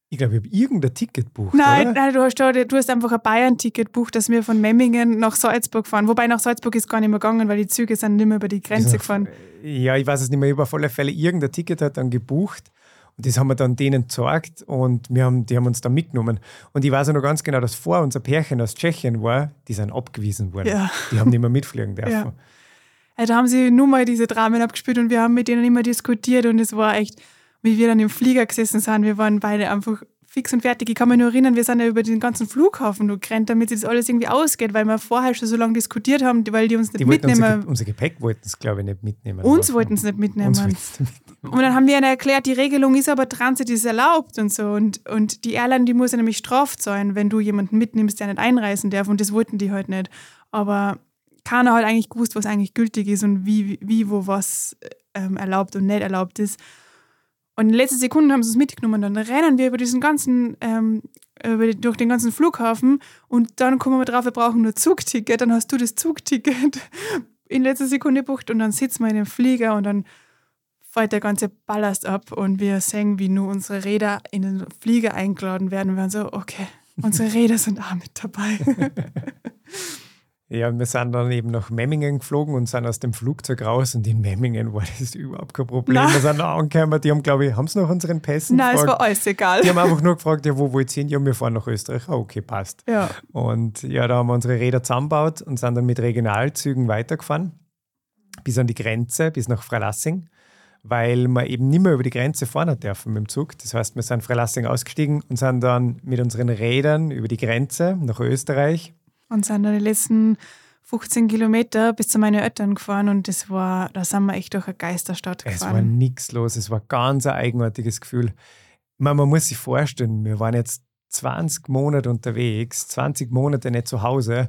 ich glaube, ich habe irgendein Ticket gebucht. Nein, oder? nein du, hast, du hast einfach ein Bayern-Ticket gebucht, dass wir von Memmingen nach Salzburg fahren. Wobei nach Salzburg ist gar nicht mehr gegangen, weil die Züge sind nicht mehr über die Grenze Also, gefahren. Ja, ich weiß es nicht mehr, ich habe auf alle Fälle irgendein Ticket hat dann gebucht und das haben wir dann denen gezeigt und wir haben, die haben uns dann mitgenommen. Und ich weiß auch noch ganz genau, dass vor uns ein Pärchen aus Tschechien war, die sind abgewiesen worden. Ja. Die haben nicht mehr mitfliegen dürfen. Ja. Da haben sie nur mal diese Dramen abgespielt und wir haben mit denen immer diskutiert und es war echt, wie wir dann im Flieger gesessen sind, wir waren beide einfach fix und fertig. Ich kann mich nur erinnern, wir sind ja über den ganzen Flughafen gerannt, damit sich das alles irgendwie ausgeht, weil wir vorher schon so lange diskutiert haben, weil die uns nicht Die unser, mitnehmen. Ge- unser Gepäck wollten es, glaube ich, nicht mitnehmen. Uns wollten sie nicht mitnehmen. Uns wollten's nicht mitnehmen. Und dann haben wir ihnen erklärt, die Regelung ist aber Transit ist erlaubt und so. Und, und die Airline, die muss ja nämlich straft sein, wenn du jemanden mitnimmst, der nicht einreisen darf. Und das wollten die halt nicht. Aber keiner hat eigentlich gewusst, was eigentlich gültig ist und wie, wie wo was ähm, erlaubt und nicht erlaubt ist. Und in letzter Sekunde haben sie es mitgenommen. Dann rennen wir über diesen ganzen, ähm, über durch den ganzen Flughafen und dann kommen wir drauf, wir brauchen nur Zugticket. Dann hast du das Zugticket (laughs) in letzter Sekunde gebucht und dann sitzen wir in dem Flieger und dann fällt der ganze Ballast ab und wir sehen, wie nur unsere Räder in den Flieger eingeladen werden. Und wir waren so, okay, unsere Räder sind auch mit dabei. (laughs) Ja, und wir sind dann eben nach Memmingen geflogen und sind aus dem Flugzeug raus und in Memmingen war das überhaupt kein Problem. Nein. Wir sind da angekommen, die haben, glaube ich, haben sie nach unseren Pässen Nein, es gefragt? war alles egal. Die haben einfach nur gefragt, ja, wo wollt ihr hin? Ja, wir fahren nach Österreich. Ah, okay, passt. Ja. Und ja, da haben wir unsere Räder zusammengebaut und sind dann mit Regionalzügen weitergefahren bis an die Grenze, bis nach Freilassing, weil wir eben nicht mehr über die Grenze fahren hat dürfen mit dem Zug. Das heißt, wir sind Freilassing ausgestiegen und sind dann mit unseren Rädern über die Grenze nach Österreich. Und sind dann die letzten 15 Kilometer bis zu meinen Eltern gefahren und das war, da sind wir echt durch eine Geisterstadt Es war gefahren. nichts los, es war ganz ein eigenartiges Gefühl. Man, man muss sich vorstellen, wir waren jetzt 20 Monate unterwegs, 20 Monate nicht zu Hause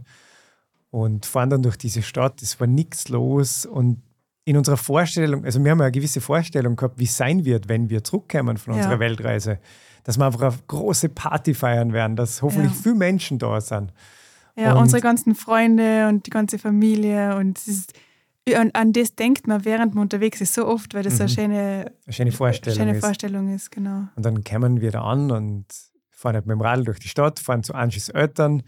und fahren dann durch diese Stadt. Es war nichts los und in unserer Vorstellung, also wir haben ja eine gewisse Vorstellung gehabt, wie es sein wird, wenn wir zurückkommen von Ja. unserer Weltreise. Dass wir einfach eine große Party feiern werden, dass hoffentlich Ja. viele Menschen da sind. Ja, Und- unsere ganzen Freunde und die ganze Familie und es ist an, an das denkt man, während man unterwegs ist, so oft, weil das so eine Mhm. schöne, Eine schöne Vorstellung schöne ist. Vorstellung ist, genau. Und dann kommen wir da an und fahren halt mit dem Radl durch die Stadt, fahren zu Anschis Eltern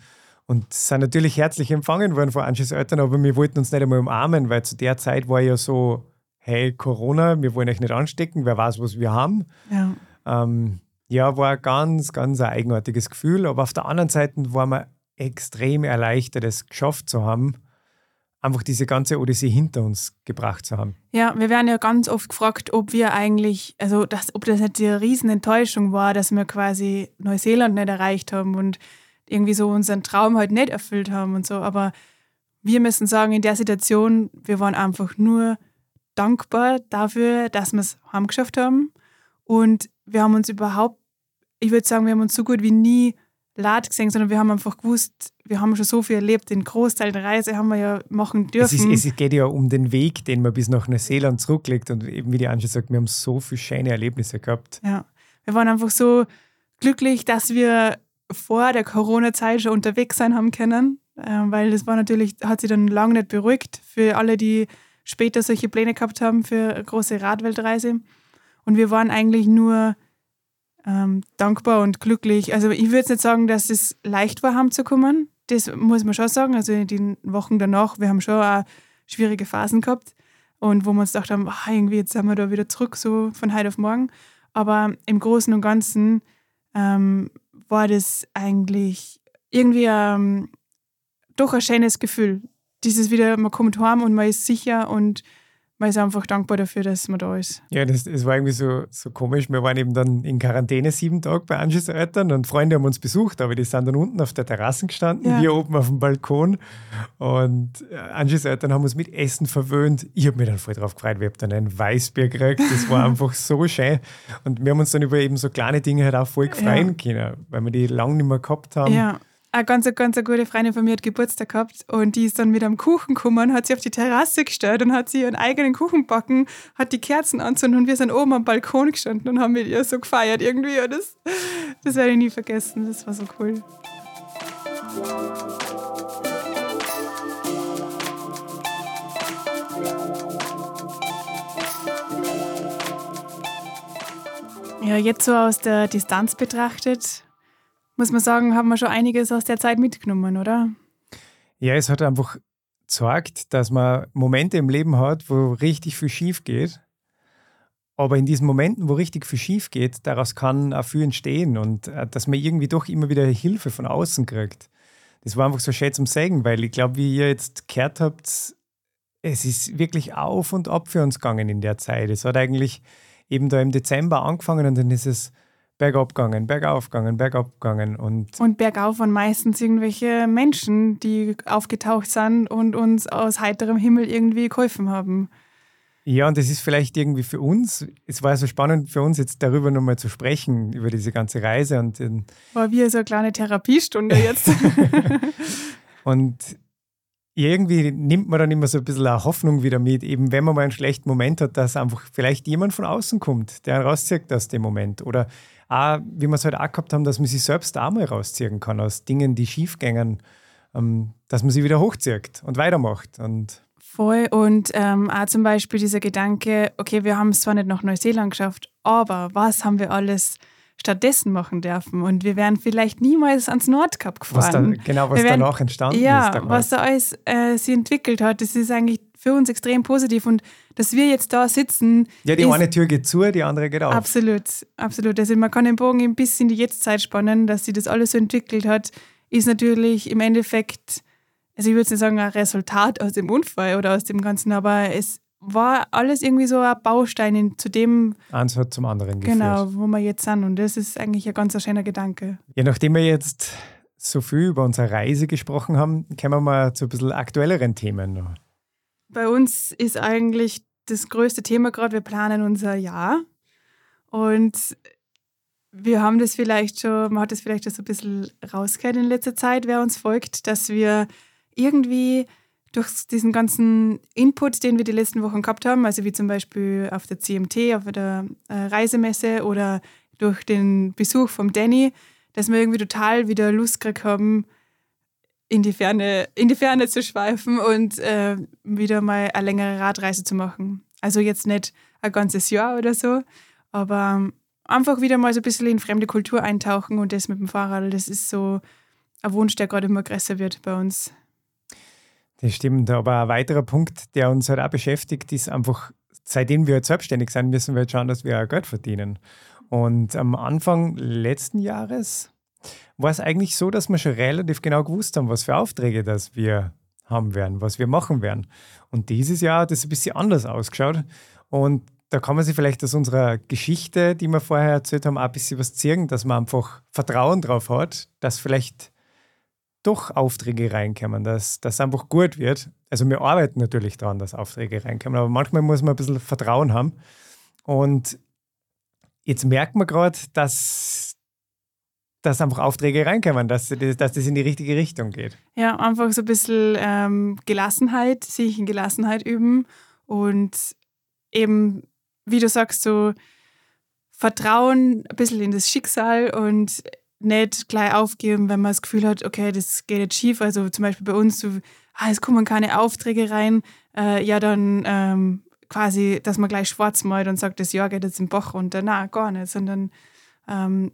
und sind natürlich herzlich empfangen worden von Anschis Eltern, aber wir wollten uns nicht einmal umarmen, weil zu der Zeit war ja so, hey Corona, wir wollen euch nicht anstecken, wer weiß, was wir haben. Ja. Ähm, ja, war ein ganz, ganz ein eigenartiges Gefühl, aber auf der anderen Seite war man extrem erleichtert, es geschafft zu haben, einfach diese ganze Odyssee hinter uns gebracht zu haben. Ja, wir werden ja ganz oft gefragt, ob wir eigentlich, also das, ob das nicht die Riesenenttäuschung war, dass wir quasi Neuseeland nicht erreicht haben und irgendwie so unseren Traum halt nicht erfüllt haben und so. Aber wir müssen sagen, in der Situation, wir waren einfach nur dankbar dafür, dass wir es heimgeschafft haben. Und wir haben uns überhaupt, ich würde sagen, wir haben uns so gut wie nie leid gesehen, sondern wir haben einfach gewusst, wir haben schon so viel erlebt. Den Großteil der Reise haben wir ja machen Es, dürfen. ist, es geht ja um den Weg, den man bis nach Neuseeland zurücklegt. Und eben wie die Angie sagt, wir haben so viele schöne Erlebnisse gehabt. Ja, wir waren einfach so glücklich, dass wir vor der Corona-Zeit schon unterwegs sein haben können, äh, weil das war natürlich, hat sich dann lange nicht beruhigt für alle, die später solche Pläne gehabt haben für eine große Radweltreise. Und wir waren eigentlich nur ähm, dankbar und glücklich. Also ich würde jetzt nicht sagen, dass es leicht war, heimzukommen. Das muss man schon sagen. Also in den Wochen danach, wir haben schon auch schwierige Phasen gehabt und wo wir uns gedacht haben, ah, irgendwie jetzt sind wir da wieder zurück, so von heute auf morgen. Aber im Großen und Ganzen ähm, war das eigentlich irgendwie ähm, doch ein schönes Gefühl. Dieses wieder, man kommt heim und man ist sicher und man ist einfach dankbar dafür, dass man da ist. Ja, das, das war irgendwie so, so komisch. Wir waren eben dann in Quarantäne sieben Tage bei Angies Eltern und Freunde haben uns besucht, aber die sind dann unten auf der Terrasse gestanden, Ja. wir oben auf dem Balkon. Und äh, Angies Eltern haben uns mit Essen verwöhnt. Ich habe mich dann voll drauf gefreut. Wir haben dann ein Weißbier gekriegt. Das war (laughs) einfach so schön. Und wir haben uns dann über eben so kleine Dinge halt auch voll gefreuen können, weil wir die lange nicht mehr gehabt haben. Ja. Eine ganz, ganz eine gute Freundin von mir hat Geburtstag gehabt und die ist dann mit einem Kuchen gekommen, hat sie auf die Terrasse gestellt und hat sie ihren eigenen Kuchen backen, hat die Kerzen anzünden und wir sind oben am Balkon gestanden und haben mit ihr so gefeiert irgendwie. Und das, das werde ich nie vergessen. Das war so cool. Ja, jetzt so aus der Distanz betrachtet, muss man sagen, haben wir schon einiges aus der Zeit mitgenommen, oder? Ja, es hat einfach gezeigt, dass man Momente im Leben hat, wo richtig viel schief geht. Aber in diesen Momenten, wo richtig viel schief geht, daraus kann auch viel entstehen und äh, dass man irgendwie doch immer wieder Hilfe von außen kriegt. Das war einfach so schön zum Sagen, weil ich glaube, wie ihr jetzt gehört habt, es ist wirklich auf und ab für uns gegangen in der Zeit. Es hat eigentlich eben da im Dezember angefangen und dann ist es bergab gegangen, bergauf gegangen, bergab gegangen und Und bergauf waren meistens irgendwelche Menschen, die aufgetaucht sind und uns aus heiterem Himmel irgendwie geholfen haben. Ja, und das ist vielleicht irgendwie für uns, es war so spannend für uns jetzt darüber nochmal zu sprechen, über diese ganze Reise und, War wie so eine kleine Therapiestunde jetzt. (laughs) und irgendwie nimmt man dann immer so ein bisschen eine Hoffnung wieder mit, eben wenn man mal einen schlechten Moment hat, dass einfach vielleicht jemand von außen kommt, der rauszieht aus dem Moment. Oder auch, wie wir es halt auch gehabt haben, dass man sich selbst auch mal rausziehen kann aus Dingen, die schiefgängen, ähm, dass man sie wieder hochzieht und weitermacht. Und Voll. Und ähm, auch zum Beispiel dieser Gedanke, okay, wir haben es zwar nicht nach Neuseeland geschafft, aber was haben wir alles stattdessen machen dürfen? Und wir wären vielleicht niemals ans Nordkap was gefahren. dann, genau, was werden- danach entstanden ja, ist. was da alles äh, sich entwickelt hat, das ist eigentlich für uns extrem positiv. Und dass wir jetzt da sitzen, ja, die eine Tür geht zu, die andere geht auf. absolut, absolut. Also man kann den Bogen ein bisschen in die Jetztzeit spannen, dass sich das alles so entwickelt hat, ist natürlich im Endeffekt, also ich würde nicht sagen, ein Resultat aus dem Unfall oder aus dem Ganzen, aber es war alles irgendwie so ein Baustein in, zu dem, Eins hat zum anderen geführt. genau, wo wir jetzt sind. Und das ist eigentlich ein ganz schöner Gedanke. Ja, nachdem wir jetzt so viel über unsere Reise gesprochen haben, kommen wir mal zu ein bisschen aktuelleren Themen. Bei uns ist eigentlich das größte Thema gerade, wir planen unser Jahr. Und wir haben das vielleicht schon, man hat das vielleicht schon so ein bisschen rausgehört in letzter Zeit, wer uns folgt, dass wir irgendwie durch diesen ganzen Input, den wir die letzten Wochen gehabt haben, also wie zum Beispiel auf der CMT, auf der äh, Reisemesse oder durch den Besuch vom Danny, dass wir irgendwie total wieder Lust gekriegt haben, in die Ferne, in die Ferne zu schweifen und äh, wieder mal eine längere Radreise zu machen. Also jetzt nicht ein ganzes Jahr oder so, aber einfach wieder mal so ein bisschen in fremde Kultur eintauchen und das mit dem Fahrrad, das ist so ein Wunsch, der gerade immer größer wird bei uns. Das stimmt, aber ein weiterer Punkt, der uns halt auch beschäftigt, ist einfach, seitdem wir jetzt selbstständig sind, müssen wir jetzt schauen, dass wir auch Geld verdienen. Und am Anfang letzten Jahres war es eigentlich so, dass wir schon relativ genau gewusst haben, was für Aufträge das wir haben werden, was wir machen werden. Und dieses Jahr hat es ein bisschen anders ausgeschaut. Und da kann man sich vielleicht aus unserer Geschichte, die wir vorher erzählt haben, auch ein bisschen was ziehen, dass man einfach Vertrauen drauf hat, dass vielleicht doch Aufträge reinkommen, dass das einfach gut wird. Also wir arbeiten natürlich daran, dass Aufträge reinkommen, aber manchmal muss man ein bisschen Vertrauen haben. Und jetzt merkt man gerade, dass, dass einfach Aufträge reinkommen, dass, dass das in die richtige Richtung geht. Ja, einfach so ein bisschen ähm, Gelassenheit, sich in Gelassenheit üben und eben, wie du sagst, so Vertrauen ein bisschen in das Schicksal und nicht gleich aufgeben, wenn man das Gefühl hat, okay, das geht jetzt schief. Also zum Beispiel bei uns, so, ah, es kommen keine Aufträge rein, äh, ja, dann ähm, quasi, dass man gleich schwarz malt und sagt, das Jahr geht jetzt im Bach runter. Na, gar nicht, sondern ähm,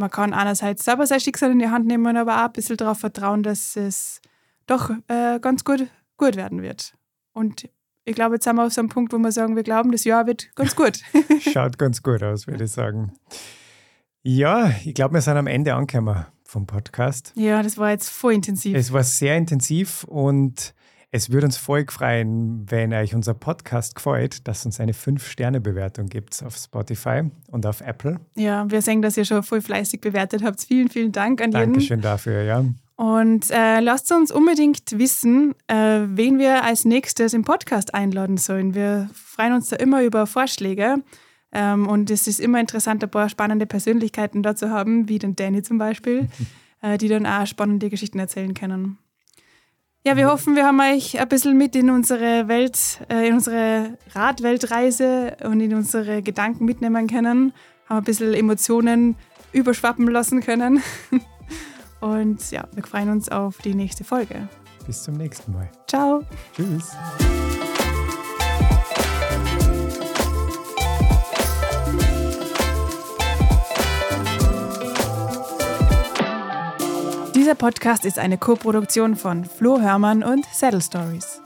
man kann einerseits selber sein Schicksal in die Hand nehmen, aber auch ein bisschen darauf vertrauen, dass es doch äh, ganz gut, gut werden wird. Und ich glaube, jetzt sind wir auf so einem Punkt, wo wir sagen, wir glauben, das Jahr wird ganz gut. (laughs) Schaut ganz gut aus, würde ich sagen. Ja, ich glaube, wir sind am Ende angekommen vom Podcast. Ja, das war jetzt voll intensiv. Es war sehr intensiv und es würde uns voll freuen, wenn euch unser Podcast gefällt, dass es uns eine 5-Sterne-Bewertung gibt auf Spotify und auf Apple. Ja, wir sehen, dass ihr schon voll fleißig bewertet habt. Vielen, vielen Dank an jeden. Dankeschön dafür, ja. Und äh, lasst uns unbedingt wissen, äh, wen wir als nächstes im Podcast einladen sollen. Wir freuen uns da immer über Vorschläge. Ähm, und es ist immer interessant, ein paar spannende Persönlichkeiten da zu haben, wie den Danny zum Beispiel, (laughs) äh, die dann auch spannende Geschichten erzählen können. Ja, wir hoffen, wir haben euch ein bisschen mit in unsere Welt, äh, in unsere Radweltreise und in unsere Gedanken mitnehmen können, haben ein bisschen Emotionen überschwappen lassen können. (laughs) Und ja, wir freuen uns auf die nächste Folge. Bis zum nächsten Mal. Ciao. Tschüss. Dieser Podcast ist eine Koproduktion von Flo Hörmann und Saddle Stories.